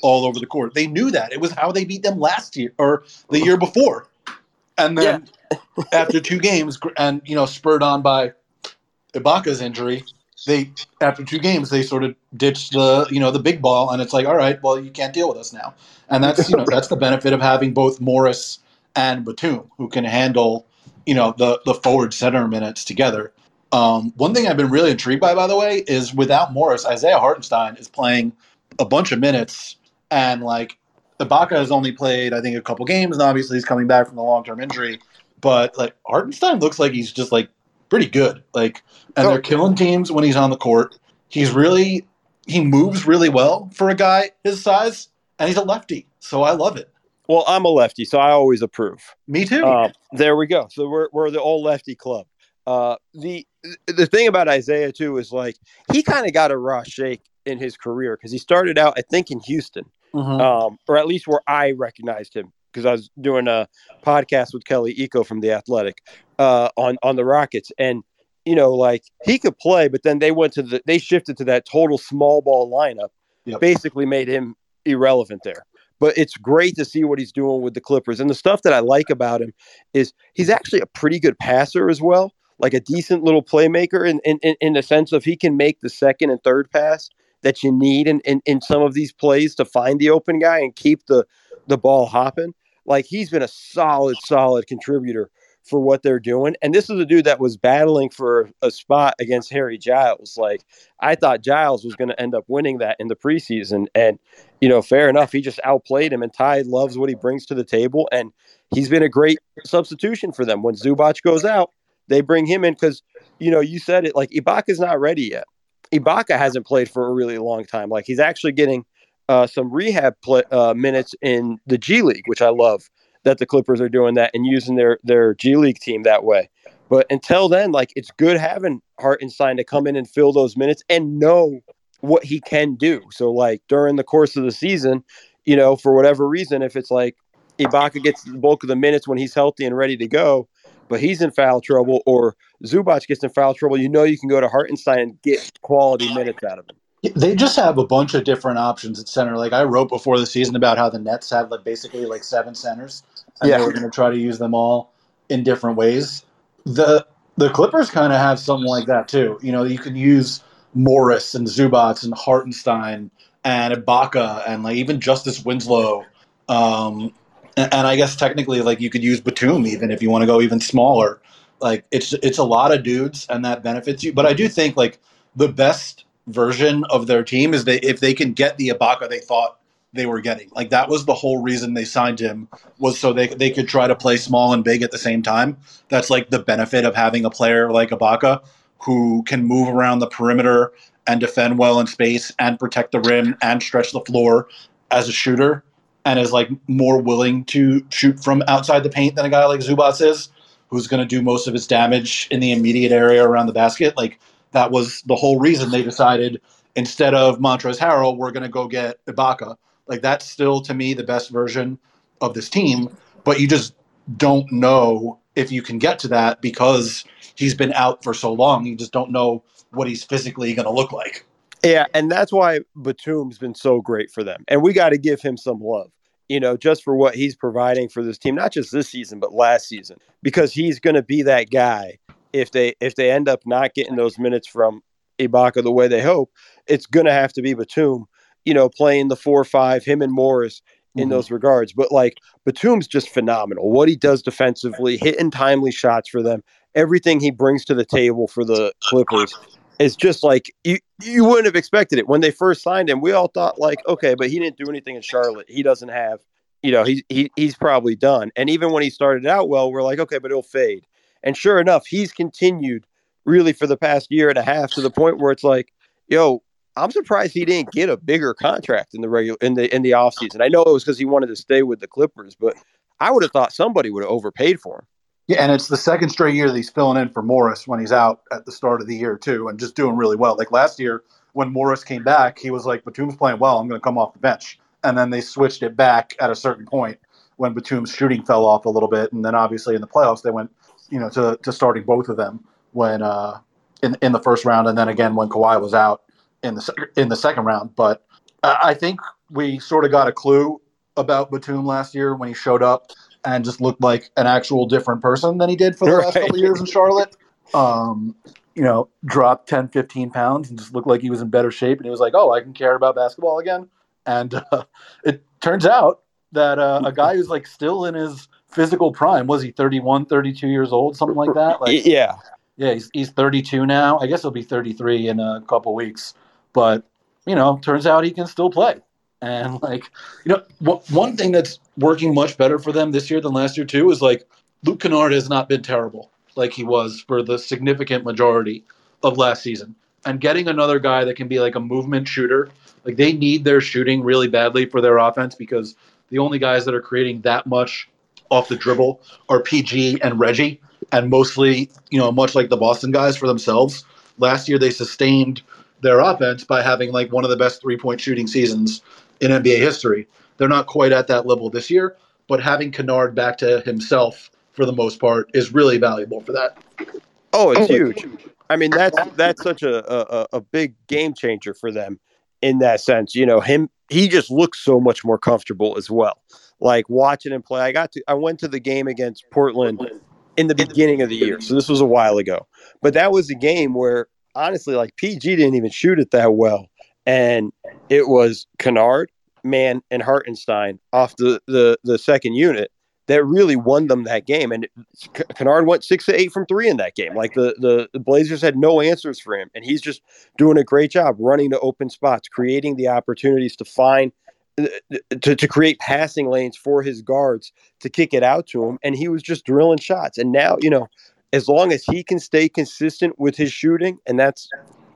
all over the court. They knew that. It was how they beat them last year or the year before. And then after two games, and you know, spurred on by Ibaka's injury, they after two games they sort of ditched the you know the big ball, and it's like, all right, well, you can't deal with us now. And that's you know that's the benefit of having both Morris and Batum, who can handle you know the the forward center minutes together. Um, one thing I've been really intrigued by, by the way, is without Morris, Isaiah Hartenstein is playing a bunch of minutes, and like Ibaka has only played, I think, a couple games, and obviously he's coming back from the long term injury. But like Hartenstein looks like he's just like pretty good. Like, and Oh. they're killing teams when he's on the court. He's really he moves really well for a guy his size, and he's a lefty, so I love it. Well, I'm a lefty, so I always approve. Me too. Um, there we go. So we're we're the all lefty club. Uh, the the thing about Isaiah too is like he kind of got a raw shake in his career because he started out, I think, in Houston, Mhm. um, or at least where I recognized him because I was doing a podcast with Kelly Iko from the Athletic uh, on on the Rockets, and you know, like he could play, but then they went to the they shifted to that total small ball lineup, Yep. basically made him irrelevant there. But it's great to see what he's doing with the Clippers, and the stuff that I like about him is he's actually a pretty good passer as well, like a decent little playmaker in in, in, the sense of he can make the second and third pass that you need in, in, in some of these plays to find the open guy and keep the the ball hopping. Like he's been a solid, solid contributor for what they're doing. And this is a dude that was battling for a spot against Harry Giles. Like I thought Giles was going to end up winning that in the preseason. And, you know, fair enough. He just outplayed him and Ty loves what he brings to the table. And he's been a great substitution for them. When Zubac goes out, they bring him in because, you know, you said it like Ibaka's not ready yet. Ibaka hasn't played for a really long time. Like he's actually getting uh, some rehab play, uh, minutes in the G League, which I love that the Clippers are doing that and using their their G League team that way. But until then, like it's good having Hartenstein to come in and fill those minutes and know what he can do. So like during the course of the season, you know, for whatever reason, if it's like Ibaka gets the bulk of the minutes when he's healthy and ready to go, but he's in foul trouble, or Zubac gets in foul trouble, you know you can go to Hartenstein and get quality minutes out of him. They just have a bunch of different options at center. Like I wrote before the season about how the Nets had like basically like seven centers, and yeah. they were going to try to use them all in different ways. The the Clippers kind of have something like that too. You know, you can use Morris and Zubac and Hartenstein and Ibaka and like even Justice Winslow. Um, and, and, I guess technically, like you could use Batum even if you want to go even smaller. Like it's it's a lot of dudes, and that benefits you. But I do think like the best version of their team is they if they can get the Ibaka they thought they were getting. Like that was the whole reason they signed him was so they they could try to play small and big at the same time. That's like the benefit of having a player like Ibaka who can move around the perimeter and defend well in space and protect the rim and stretch the floor as a shooter and is like more willing to shoot from outside the paint than a guy like Zubac is, who's going to do most of his damage in the immediate area around the basket. Like that was the whole reason they decided instead of Montrezl Harrell, we're going to go get Ibaka like that's still to me the best version of this team, but you just don't know if you can get to that because he's been out for so long. You just don't know what he's physically going to look like. Yeah, and that's why Batum's been so great for them. And we got to give him some love, you know, just for what he's providing for this team, not just this season, but last season, because he's going to be that guy if they if they end up not getting those minutes from Ibaka the way they hope, it's going to have to be Batum you know, playing the four five, him and Morris in mm-hmm. those regards. But like Batum's just phenomenal. What he does defensively, hitting timely shots for them, everything he brings to the table for the Clippers is just like you you wouldn't have expected it when they first signed him. We all thought like, okay, but he didn't do anything in Charlotte. He doesn't have, you know, he's he, he's probably done. And even when he started out well, we're like, okay, but he'll fade. And sure enough, he's continued really for the past year and a half to the point where it's like, yo, I'm surprised he didn't get a bigger contract in the regular in the in the offseason. I know it was because he wanted to stay with the Clippers, but I would have thought somebody would have overpaid for him. Yeah, and it's the second straight year that he's filling in for Morris when he's out at the start of the year too, and just doing really well. Like last year when Morris came back, he was like, "Batum's playing well. I'm going to come off the bench." And then they switched it back at a certain point when Batum's shooting fell off a little bit, and then obviously in the playoffs they went, you know, to to starting both of them when uh in in the first round, and then again when Kawhi was out in the in the second round. But I think we sort of got a clue about Batum last year when he showed up and just looked like an actual different person than he did for the right. last couple years in Charlotte. Um, you know, dropped 10, 15 pounds and just looked like he was in better shape. And he was like, oh, I can care about basketball again. And uh, it turns out that uh, a guy who's like still in his physical prime, was he 31, 32 years old, something like that? Like, yeah. Yeah, he's, he's 32 now. I guess he'll be 33 in a couple weeks. But you know, turns out he can still play. And like, you know, one thing that's working much better for them this year than last year too is like Luke Kennard has not been terrible like he was for the significant majority of last season. And getting another guy that can be like a movement shooter, like they need their shooting really badly for their offense because the only guys that are creating that much off the dribble are PG and Reggie, and mostly, you know, much like the Boston guys for themselves. Last year they sustained their offense by having like one of the best three point shooting seasons in NBA history. They're not quite at that level this year, but having Kennard back to himself for the most part is really valuable for that. Oh, it's oh, huge. I mean, that's that's such a, a, a big game changer for them in that sense. You know, him he just looks so much more comfortable as well. Like watching him play. I got to I went to the game against Portland in the beginning of the year. So this was a while ago. But that was a game where honestly, like PG didn't even shoot it that well. And it was Kennard, Mann, and Hartenstein off the, the, the second unit that really won them that game. And Kennard went six to eight from three in that game. Like the, the, the Blazers had no answers for him. And he's just doing a great job running to open spots, creating the opportunities to find to, to create passing lanes for his guards to kick it out to him. And he was just drilling shots. And now, you know, as long as he can stay consistent with his shooting, and that's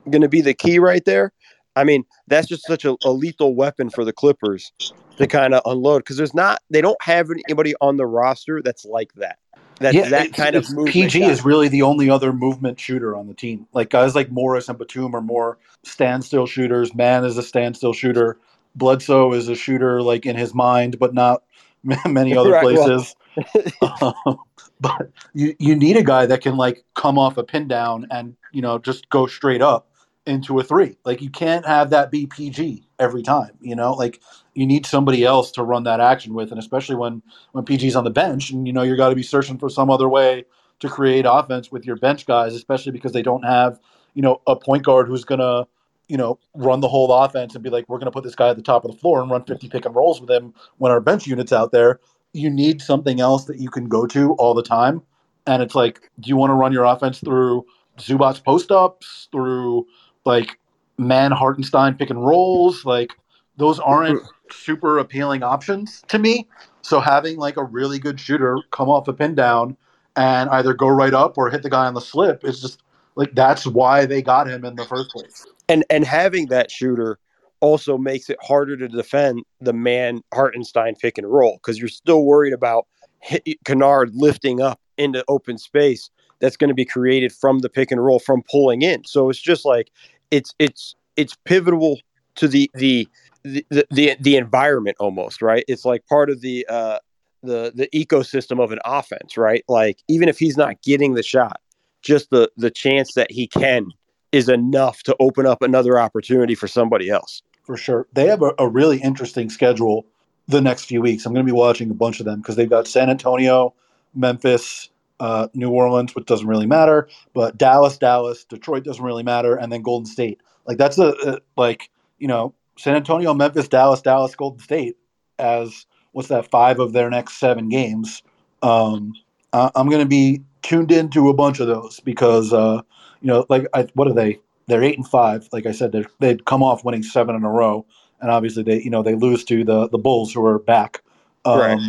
going to be the key right there. I mean, that's just such a, a lethal weapon for the Clippers to kind of unload because there's not, they don't have anybody on the roster that's like that. That's yeah, that kind of PG guy. is really the only other movement shooter on the team. Like guys like Morris and Batum are more standstill shooters. Mann is a standstill shooter. Bledsoe is a shooter, like in his mind, but not many other right, places. Well. um, but you you need a guy that can like come off a pin down and you know just go straight up into a three. Like you can't have that be PG every time. You know, like you need somebody else to run that action with, and especially when when PG's on the bench, and you know you're got to be searching for some other way to create offense with your bench guys, especially because they don't have you know a point guard who's gonna you know run the whole offense and be like we're gonna put this guy at the top of the floor and run 50 pick and rolls with him when our bench units out there. You need something else that you can go to all the time. And it's like, do you want to run your offense through Zubac post ups, through like Mann Hartenstein pick and rolls? Like those aren't super appealing options to me. So having like a really good shooter come off a pin down and either go right up or hit the guy on the slip is just like that's why they got him in the first place. And and having that shooter also makes it harder to defend the Mann Hartenstein pick and roll because you're still worried about Kennard lifting up into open space that's going to be created from the pick and roll from pulling in. So it's just like it's it's it's pivotal to the the the the, the environment almost right. It's like part of the uh, the the ecosystem of an offense, right? Like even if he's not getting the shot, just the the chance that he can is enough to open up another opportunity for somebody else. For sure, they have a, a really interesting schedule the next few weeks. I'm going to be watching a bunch of them because they've got San Antonio, Memphis, uh, New Orleans, which doesn't really matter, but Dallas, Dallas, Detroit doesn't really matter, and then Golden State. Like that's a, a like you know San Antonio, Memphis, Dallas, Dallas, Golden State as what's that five of their next seven games. Um, I, I'm going to be tuned into a bunch of those because uh, you know like I, what are they? They're eight and five. Like I said, they they'd come off winning seven in a row, and obviously they you know they lose to the the Bulls who are back. Um, right.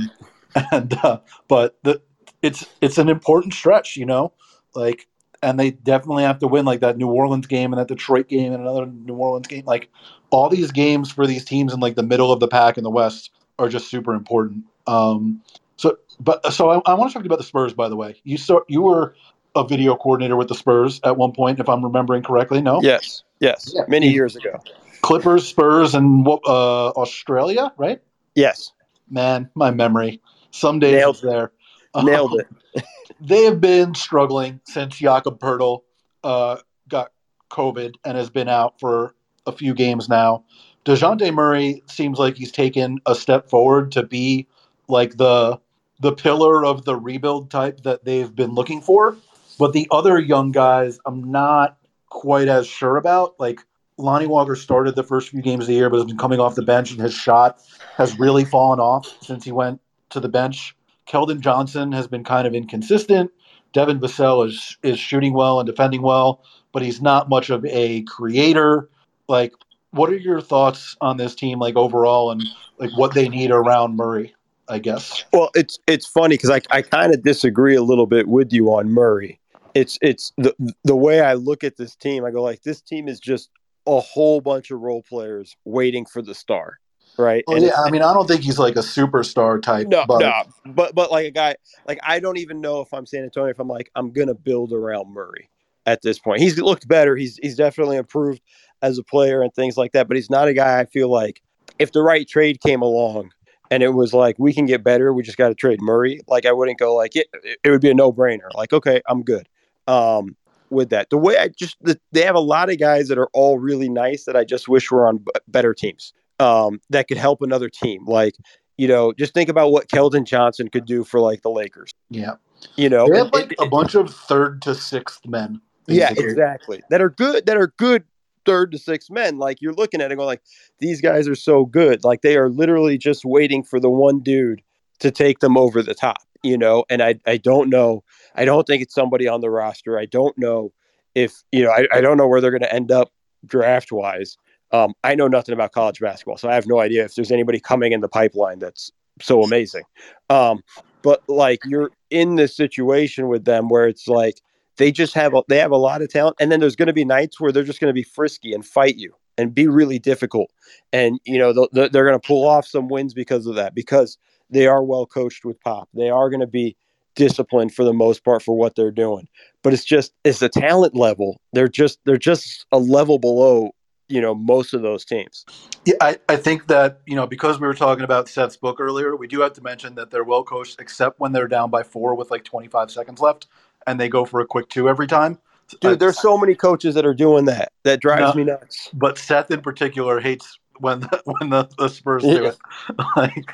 And uh, but the it's it's an important stretch, you know, like, and they definitely have to win like that New Orleans game and that Detroit game and another New Orleans game. Like all these games for these teams in like the middle of the pack in the West are just super important. Um, so, but so I, I want to talk to you about the Spurs. By the way, you saw you were a video coordinator with the Spurs at one point, if I'm remembering correctly. No. Yes. Yes. Yeah. Many years ago. Clippers, Spurs, and what uh, Australia, right? Yes. Man, my memory. Some days Nailed there. Nailed it. they have been struggling since Jakob Poeltl uh, got COVID and has been out for a few games now. Dejounte Murray seems like he's taken a step forward to be like the the pillar of the rebuild type that they've been looking for. But the other young guys, I'm not quite as sure about. Like Lonnie Walker started the first few games of the year, but has been coming off the bench, and his shot has really fallen off since he went to the bench. Keldon Johnson has been kind of inconsistent. Devin Vassell is is shooting well and defending well, but he's not much of a creator. Like, what are your thoughts on this team, like overall, and like what they need around Murray? I guess. Well, it's it's funny because I I kind of disagree a little bit with you on Murray. It's it's the the way I look at this team. I go like this team is just a whole bunch of role players waiting for the star right? Oh, well, yeah, I mean, I don't think he's like a superstar type. No, but... no, but but like a guy, like I don't even know if I'm San Antonio if I'm like I'm gonna build around Murray at this point. He's looked better. He's he's definitely improved as a player and things like that. But he's not a guy I feel like if the right trade came along and it was like we can get better, we just got to trade Murray. Like I wouldn't go like it. It would be a no brainer. Like okay, I'm good. Um, with that. The way I just the, they have a lot of guys that are all really nice that I just wish were on b- better teams um, that could help another team. Like, you know, just think about what Keldon Johnson could do for like the Lakers. Yeah. You know, they have like it, a bunch of third to sixth men. Basically. Yeah, exactly. That are good, that are good third to sixth men. Like you're looking at it going like, these guys are so good. Like they are literally just waiting for the one dude to take them over the top, you know? And I, I don't know. I don't think it's somebody on the roster. I don't know if, you know, I, I don't know where they're going to end up draft wise. Um, I know nothing about college basketball, so I have no idea if there's anybody coming in the pipeline that's so amazing. Um, but like you're in this situation with them where it's like they just have a, they have a lot of talent, and then there's going to be nights where they're just going to be frisky and fight you and be really difficult, and you know they're going to pull off some wins because of that because they are well coached with Pop. They are going to be disciplined for the most part for what they're doing but it's just it's a talent level they're just they're just a level below you know most of those teams. Yeah, I, I think that you know because we were talking about Seth's book earlier, we do have to mention that they're well coached, except when they're down by four with like 25 seconds left, and they go for a quick two every time. Dude, there's so many coaches that are doing that. That drives no, me nuts. But Seth in particular hates when the, when the, the Spurs do it. like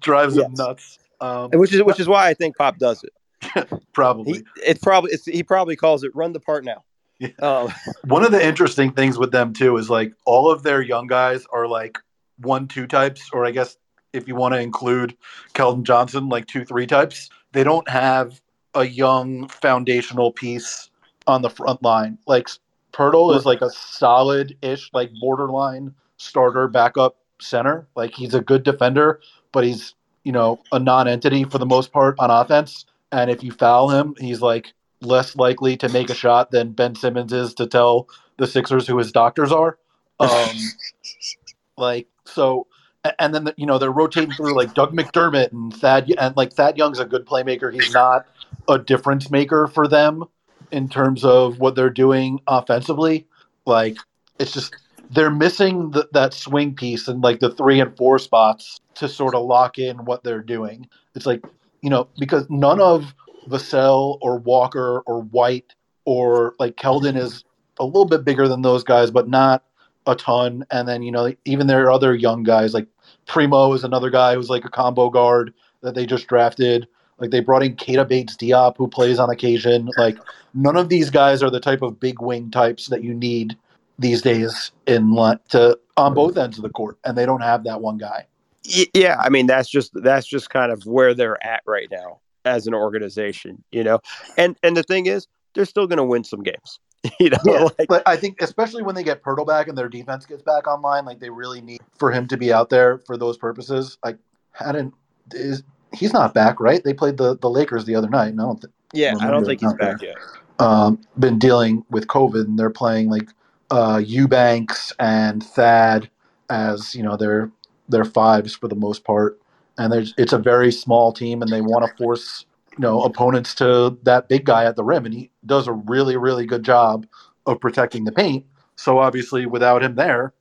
drives yes. him nuts. Um, which is which is why I think Pop does it. probably. He, it's probably it's, he probably calls it run the part now. Yeah. Um, One of the interesting things with them too is like all of their young guys are like one two types, or I guess if you want to include Keldon Johnson, like two three types. They don't have a young foundational piece on the front line. Like Poeltl is like a solid ish, like borderline starter backup center. Like he's a good defender, but he's you know a non-entity for the most part on offense. And if you foul him, he's like less likely to make a shot than Ben Simmons is to tell the Sixers who his doctors are. Um, like so, and then the, you know they're rotating through like Doug McDermott and Thad, and like Thad Young's a good playmaker. He's not a difference maker for them in terms of what they're doing offensively. Like it's just they're missing the, that swing piece and like the three and four spots to sort of lock in what they're doing. It's like you know because none of Vassell or Walker or White or like Keldon is a little bit bigger than those guys, but not a ton. And then, you know, even there are other young guys like Primo is another guy who's like a combo guard that they just drafted. Like they brought in Keita Bates Diop, who plays on occasion. Like none of these guys are the type of big wing types that you need these days in to on both ends of the court, and they don't have that one guy. Yeah, I mean that's just that's just kind of where they're at right now as an organization, you know. And and the thing is, they're still going to win some games. you know, yeah, like, but I think especially when they get Poeltl back and their defense gets back online, like they really need for him to be out there for those purposes. Like hadn't is he's not back, right? They played the the Lakers the other night. No, th- yeah, I don't think he's back there. yet. Um, been dealing with COVID, and they're playing like uh, Eubanks and Thad as you know their their fives for the most part, and there's it's a very small team, and they want to force you know opponents to that big guy at the rim, and he does a really really good job of protecting the paint. So obviously, without him there,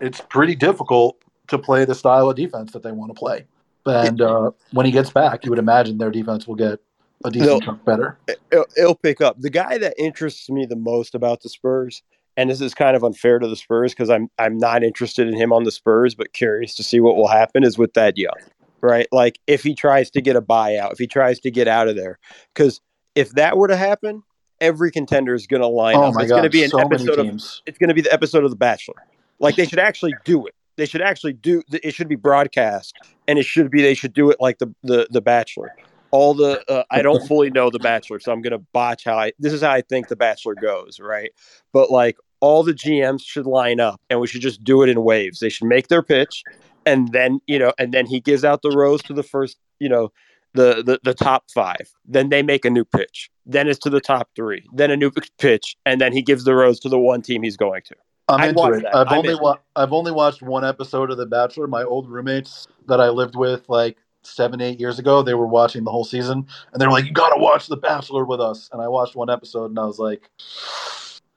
it's pretty difficult to play the style of defense that they want to play. And uh, when he gets back, you would imagine their defense will get a decent chunk better. It'll, it'll pick up. The guy that interests me the most about the Spurs, and this is kind of unfair to the Spurs because I'm I'm not interested in him on the Spurs, but curious to see what will happen is with Thad Young right? Like if he tries to get a buyout, if he tries to get out of there, because if that were to happen, every contender is going to line oh up. it's going to be an so episode of it's going to be the episode of The Bachelor. Like they should actually do it. They should actually do. It should be broadcast, and it should be. They should do it like the the the Bachelor. All the uh, I don't fully know the Bachelor, so I'm going to botch how I. This is how I think the Bachelor goes, right? But like all the GMs should line up, and we should just do it in waves. They should make their pitch, and then you know, and then he gives out the rose to the first, you know, the the, the top five. Then they make a new pitch. Then it's to the top three. Then a new pitch, and then he gives the rose to the one team he's going to. I'm I'd into it. That. I've I'm only wa- I've only watched one episode of The Bachelor. My old roommates that I lived with, like seven, eight years ago, they were watching the whole season, and they were like, "You got to watch The Bachelor with us." And I watched one episode, and I was like,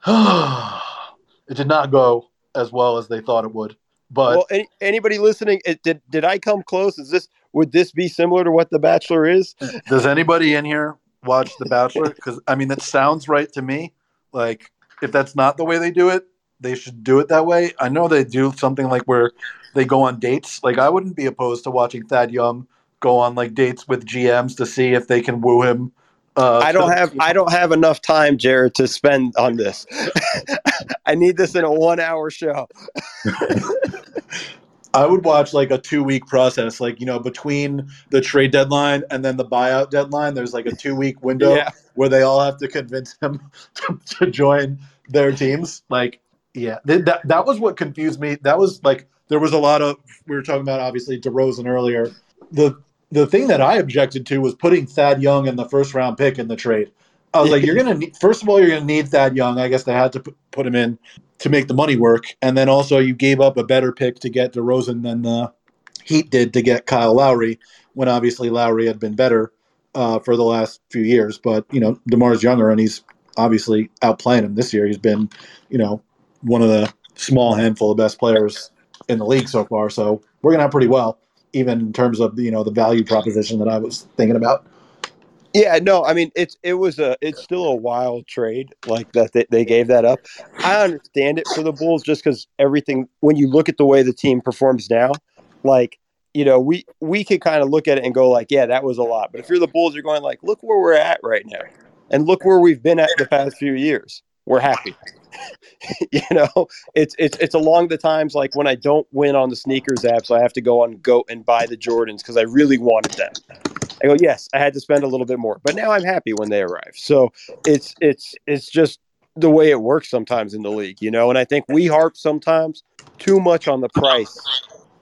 "It did not go as well as they thought it would." But well, any, anybody listening, it, did did I come close? Is this would this be similar to what The Bachelor is? Does anybody in here watch The Bachelor? Because I mean, that sounds right to me. Like if that's not the way they do it, they should do it that way. I know they do something like where they go on dates. Like I wouldn't be opposed to watching Thad Young go on like dates with GMs to see if they can woo him uh, I don't have I don't have enough time, Jared, to spend on this. I need this in a one hour show. I would watch like a two week process, like you know, between the trade deadline and then the buyout deadline. There's like a two week window yeah. where they all have to convince him to, to join their teams. Like, yeah, that that was what confused me. That was like there was a lot of we were talking about obviously DeRozan earlier. The the thing that I objected to was putting Thad Young in the first round pick in the trade. I was like, you're gonna need, first of all, you're gonna need Thad Young. I guess they had to put him in to make the money work, and then also you gave up a better pick to get DeRozan than the Heat did to get Kyle Lowry, when obviously Lowry had been better uh, for the last few years. But you know, DeMar's younger, and he's obviously outplaying him this year. He's been, you know, one of the small handful of best players in the league so far. So we're gonna have pretty well even in terms of you know the value proposition that I was thinking about. Yeah, no, I mean it's it was a it's still a wild trade like that they, they gave that up. I understand it for the Bulls just because everything when you look at the way the team performs now, like you know we we could kind of look at it and go like, yeah, that was a lot. But if you're the Bulls, you're going like, look where we're at right now, and look where we've been at the past few years. We're happy. you know, it's it's it's along the times like when I don't win on the sneakers app, so I have to go on Go and buy the Jordans because I really wanted them I go, yes, I had to spend a little bit more, but now I'm happy when they arrive. So it's it's it's just the way it works sometimes in the league, you know. And I think we harp sometimes too much on the price,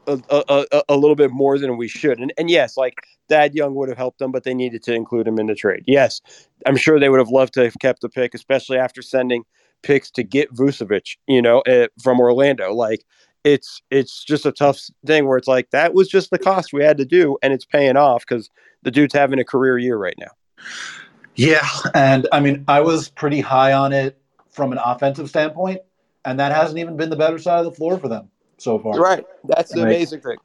a, a, a, a little bit more than we should. And and yes, like Thad Young would have helped them, but they needed to include him in the trade. Yes, I'm sure they would have loved to have kept the pick, especially after sending picks to get Vucevic, you know, uh, from Orlando. Like it's it's just a tough thing where it's like that was just the cost we had to do, and it's paying off because the dude's having a career year right now. Yeah, and I mean, I was pretty high on it from an offensive standpoint, and that hasn't even been the better side of the floor for them so far. Right, that's the right. amazing thing.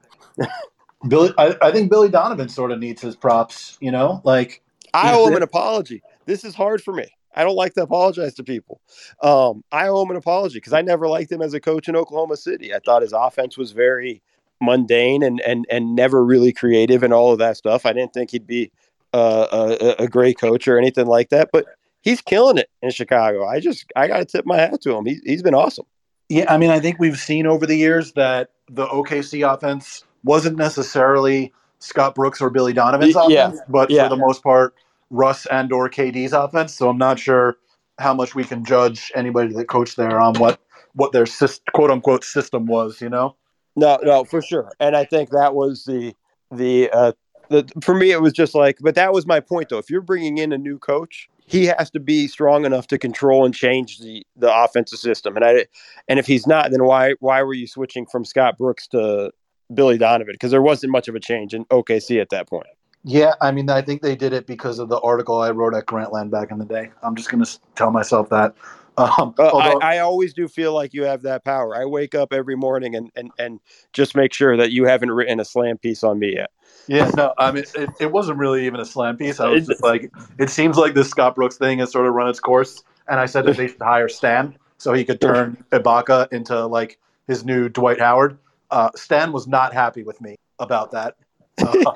Billy, I, I, think Billy Donovan sort of needs his props. You know, like I owe him an apology. This is hard for me. I don't like to apologize to people. Um, I owe him an apology because I never liked him as a coach in Oklahoma City. I thought his offense was very mundane and and and never really creative and all of that stuff. I didn't think he'd be uh, a, a great coach or anything like that, but he's killing it in Chicago. I just I got to tip my hat to him. He, he's been awesome. Yeah, I mean, I think we've seen over the years that the OKC offense wasn't necessarily Scott Brooks or Billy Donovan's offense, yeah. but yeah. for the most part, Russ and or KD's offense. So I'm not sure how much we can judge anybody that coached there on what what their quote unquote system was. You know. No, no, for sure. And I think that was the the uh, the for me it was just like, but that was my point though. If you're bringing in a new coach, he has to be strong enough to control and change the the offensive system. And I and if he's not, then why why were you switching from Scott Brooks to Billy Donovan? Because there wasn't much of a change in OKC at that point. Yeah, I mean, I think they did it because of the article I wrote at Grantland back in the day. I'm just going to tell myself that. Um, uh, although, I, I, always do feel like you have that power. I wake up every morning and, and, and just make sure that you haven't written a slam piece on me yet. Yeah, no, I mean, it, it wasn't really even a slam piece. I was just like, it seems like this Scott Brooks thing has sort of run its course. And I said that they should hire Stan so he could turn Ibaka into like his new Dwight Howard. Uh, Stan was not happy with me about that. Uh,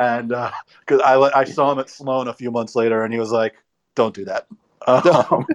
and because uh, I, I saw him at Sloan a few months later and he was like, don't do that. Um,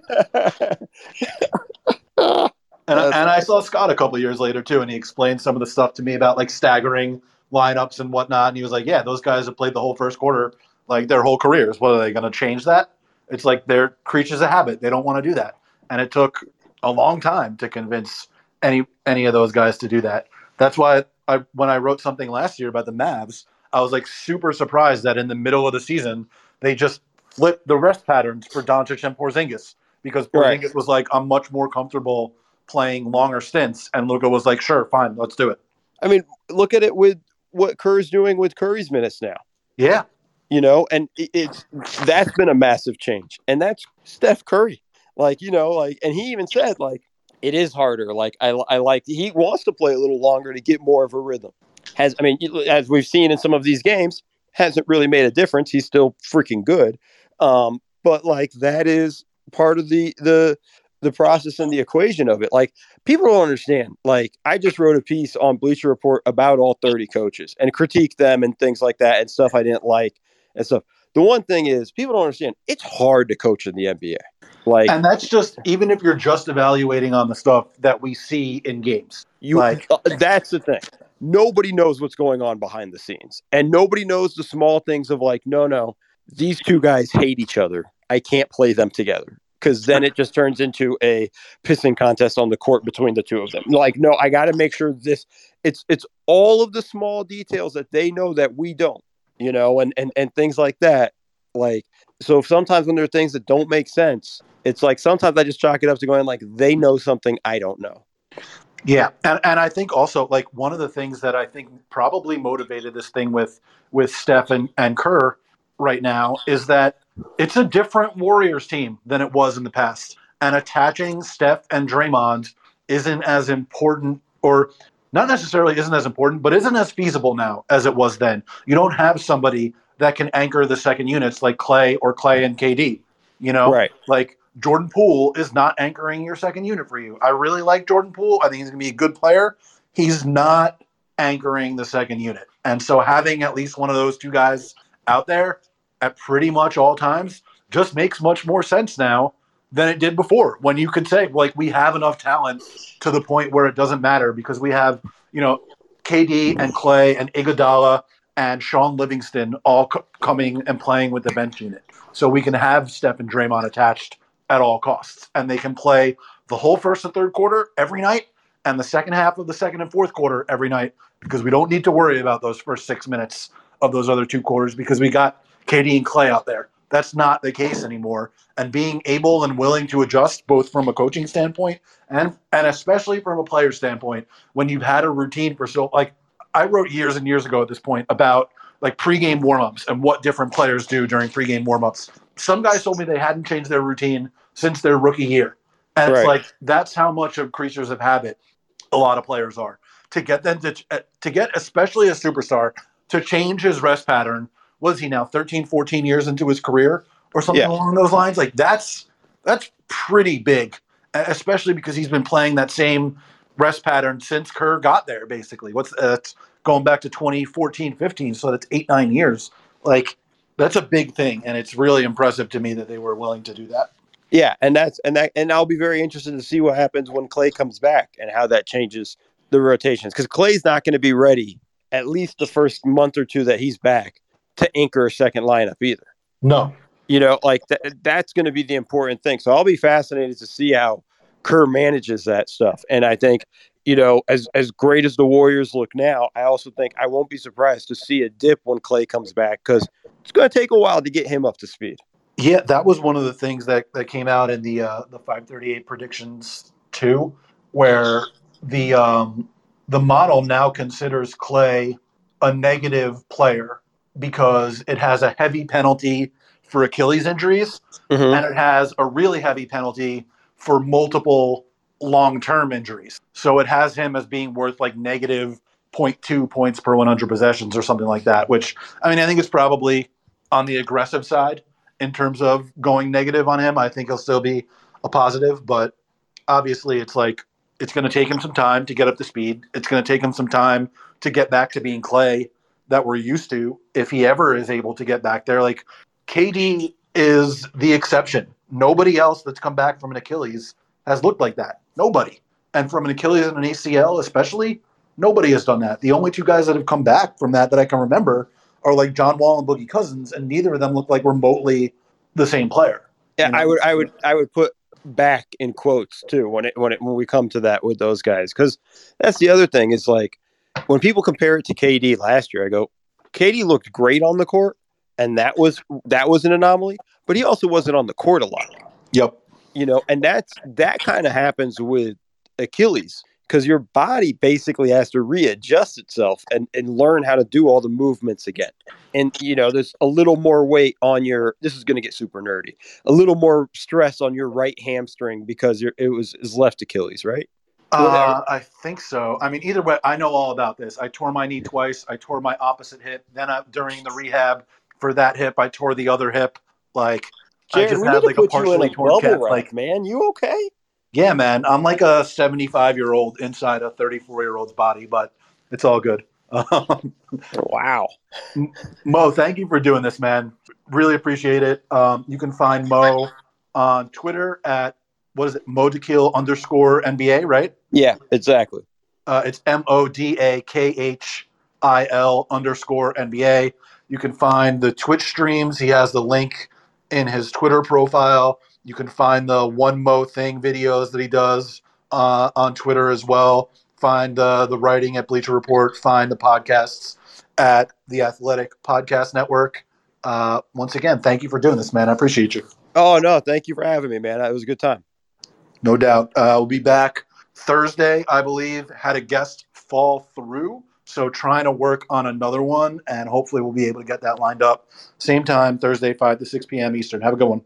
and, and I saw Scott a couple years later too, and he explained some of the stuff to me about like staggering lineups and whatnot. And he was like, "Yeah, those guys have played the whole first quarter, like their whole careers. What are they going to change that? It's like they're creatures of habit. They don't want to do that." And it took a long time to convince any any of those guys to do that. That's why I when I wrote something last year about the Mavs, I was like super surprised that in the middle of the season they just flipped the rest patterns for Doncic and Porzingis because Porzingis right. was like, I'm much more comfortable playing longer stints, and Luka was like, sure, fine, let's do it. I mean, look at it with what Kerr's doing with Curry's minutes now. Yeah, you know, and it's that's been a massive change, and that's Steph Curry. Like you know, like, and he even said like it is harder. Like I, I like he wants to play a little longer to get more of a rhythm. Has I mean, as we've seen in some of these games, hasn't really made a difference. He's still freaking good, um, but like that is part of the the the process and the equation of it. Like people don't understand. Like I just wrote a piece on Bleacher Report about all 30 coaches and critique them and things like that and stuff I didn't like and stuff. The one thing is people don't understand it's hard to coach in the NBA. Like And that's just even if you're just evaluating on the stuff that we see in games. You like uh, that's the thing. Nobody knows what's going on behind the scenes. And nobody knows the small things of like no no these two guys hate each other. I can't play them together because then it just turns into a pissing contest on the court between the two of them. Like, no, I got to make sure this. It's it's all of the small details that they know that we don't, you know, and and and things like that. Like, so sometimes when there are things that don't make sense, it's like sometimes I just chalk it up to going like they know something I don't know. Yeah, and and I think also like one of the things that I think probably motivated this thing with with Steph and, and Kerr right now is that it's a different Warriors team than it was in the past. And attaching Steph and Draymond isn't as important, or not necessarily isn't as important, but isn't as feasible now as it was then. You don't have somebody that can anchor the second units like Clay or Clay and KD. You know, Right. like Jordan Poole is not anchoring your second unit for you. I really like Jordan Poole. I think he's going to be a good player. He's not anchoring the second unit. And so having at least one of those two guys out there at pretty much all times just makes much more sense now than it did before when you could say like we have enough talent to the point where it doesn't matter because we have, you know, KD and Clay and Iguodala and Sean Livingston all co- coming and playing with the bench unit. So we can have Steph and Draymond attached at all costs and they can play the whole first and third quarter every night and the second half of the second and fourth quarter every night because we don't need to worry about those first six minutes of those other two quarters because we got KD and Clay out there. That's not the case anymore. And being able and willing to adjust both from a coaching standpoint and and especially from a player standpoint, when you've had a routine for so like I wrote years and years ago at this point about like pregame warmups and what different players do during pregame warmups. Some guys told me they hadn't changed their routine since their rookie year. And it's like that's how much of creatures of habit a lot of players are. To get them to to get especially a superstar to change his rest pattern was he now 13 14 years into his career or something Yeah. along those lines? Like that's that's pretty big especially because he's been playing that same rest pattern since Kerr got there basically. What's uh, going back to 2014 15 so that's 8 9 years. Like that's a big thing and it's really impressive to me that they were willing to do that Yeah, and that's and that and I'll be very interested to see what happens when Clay comes back and how that changes the rotations because Clay's not going to be ready at least the first month or two that he's back to anchor a second lineup either. no You know, like th- that's going to be the important thing. So I'll be fascinated to see how Kerr manages that stuff. And I think, you know, as as great as the Warriors look now, I also think I won't be surprised to see a dip when Clay comes back because it's going to take a while to get him up to speed. Yeah, that was one of the things that, that came out in the uh, the 538 predictions too, where the um, the model now considers Clay a negative player because it has a heavy penalty for Achilles injuries and it has a really heavy penalty for multiple long term injuries. So it has him as being worth like negative 0.2 points per 100 possessions or something like that, which I mean, I think it's probably on the aggressive side in terms of going negative on him. I think he'll still be a positive, but obviously it's like it's going to take him some time to get up to speed. It's going to take him some time to get back to being Clay that we're used to if he ever is able to get back there. Like KD is the exception. Nobody else that's come back from an Achilles has looked like that. Nobody. And from an Achilles and an ACL, especially, nobody has done that. The only two guys that have come back from that that I can remember are like John Wall and Boogie Cousins, and neither of them look like remotely the same player. Yeah, You know? I would, I would, I would put back in quotes too when it when it when we come to that with those guys because that's the other thing is like when people compare it to KD last year, I go, KD looked great on the court, and that was that was an anomaly, but he also wasn't on the court a lot, Yep. you know, and that's that kind of happens with Achilles because your body basically has to readjust itself and, and learn how to do all the movements again. And you know, there's a little more weight on your. This is going to get super nerdy. A little more stress on your right hamstring because you're, it was his left Achilles, right? Uh, I think so. I mean, either way, I know all about this. I tore my knee twice. I tore my opposite hip. Then I, during the rehab for that hip, I tore the other hip. Like, I Jared, just we had like a put you in partially a torn calf. Like, man. You okay? Yeah, man, I'm like a 75 year old inside a 34 year old's body, but it's all good. Um, Wow. Mo, thank you for doing this, man. Really appreciate it. Um, you can find Mo on Twitter at what is it, MoDakhil underscore NBA, right? Yeah, exactly. Uh, it's M O D A K H I L underscore NBA. You can find the Twitch streams. He has the link in his Twitter profile. You can find the One Mo Thing videos that he does uh, on Twitter as well. Find uh, the writing at Bleacher Report. Find the podcasts at the Athletic Podcast Network. Uh, once again, thank you for doing this, man. I appreciate you. Oh no, thank you for having me, man. It was a good time. No doubt. Uh, we'll be back Thursday, I believe. Had a guest fall through. So trying to work on another one, and hopefully we'll be able to get that lined up. Same time, Thursday, 5 to 6 p.m. Eastern. Have a good one.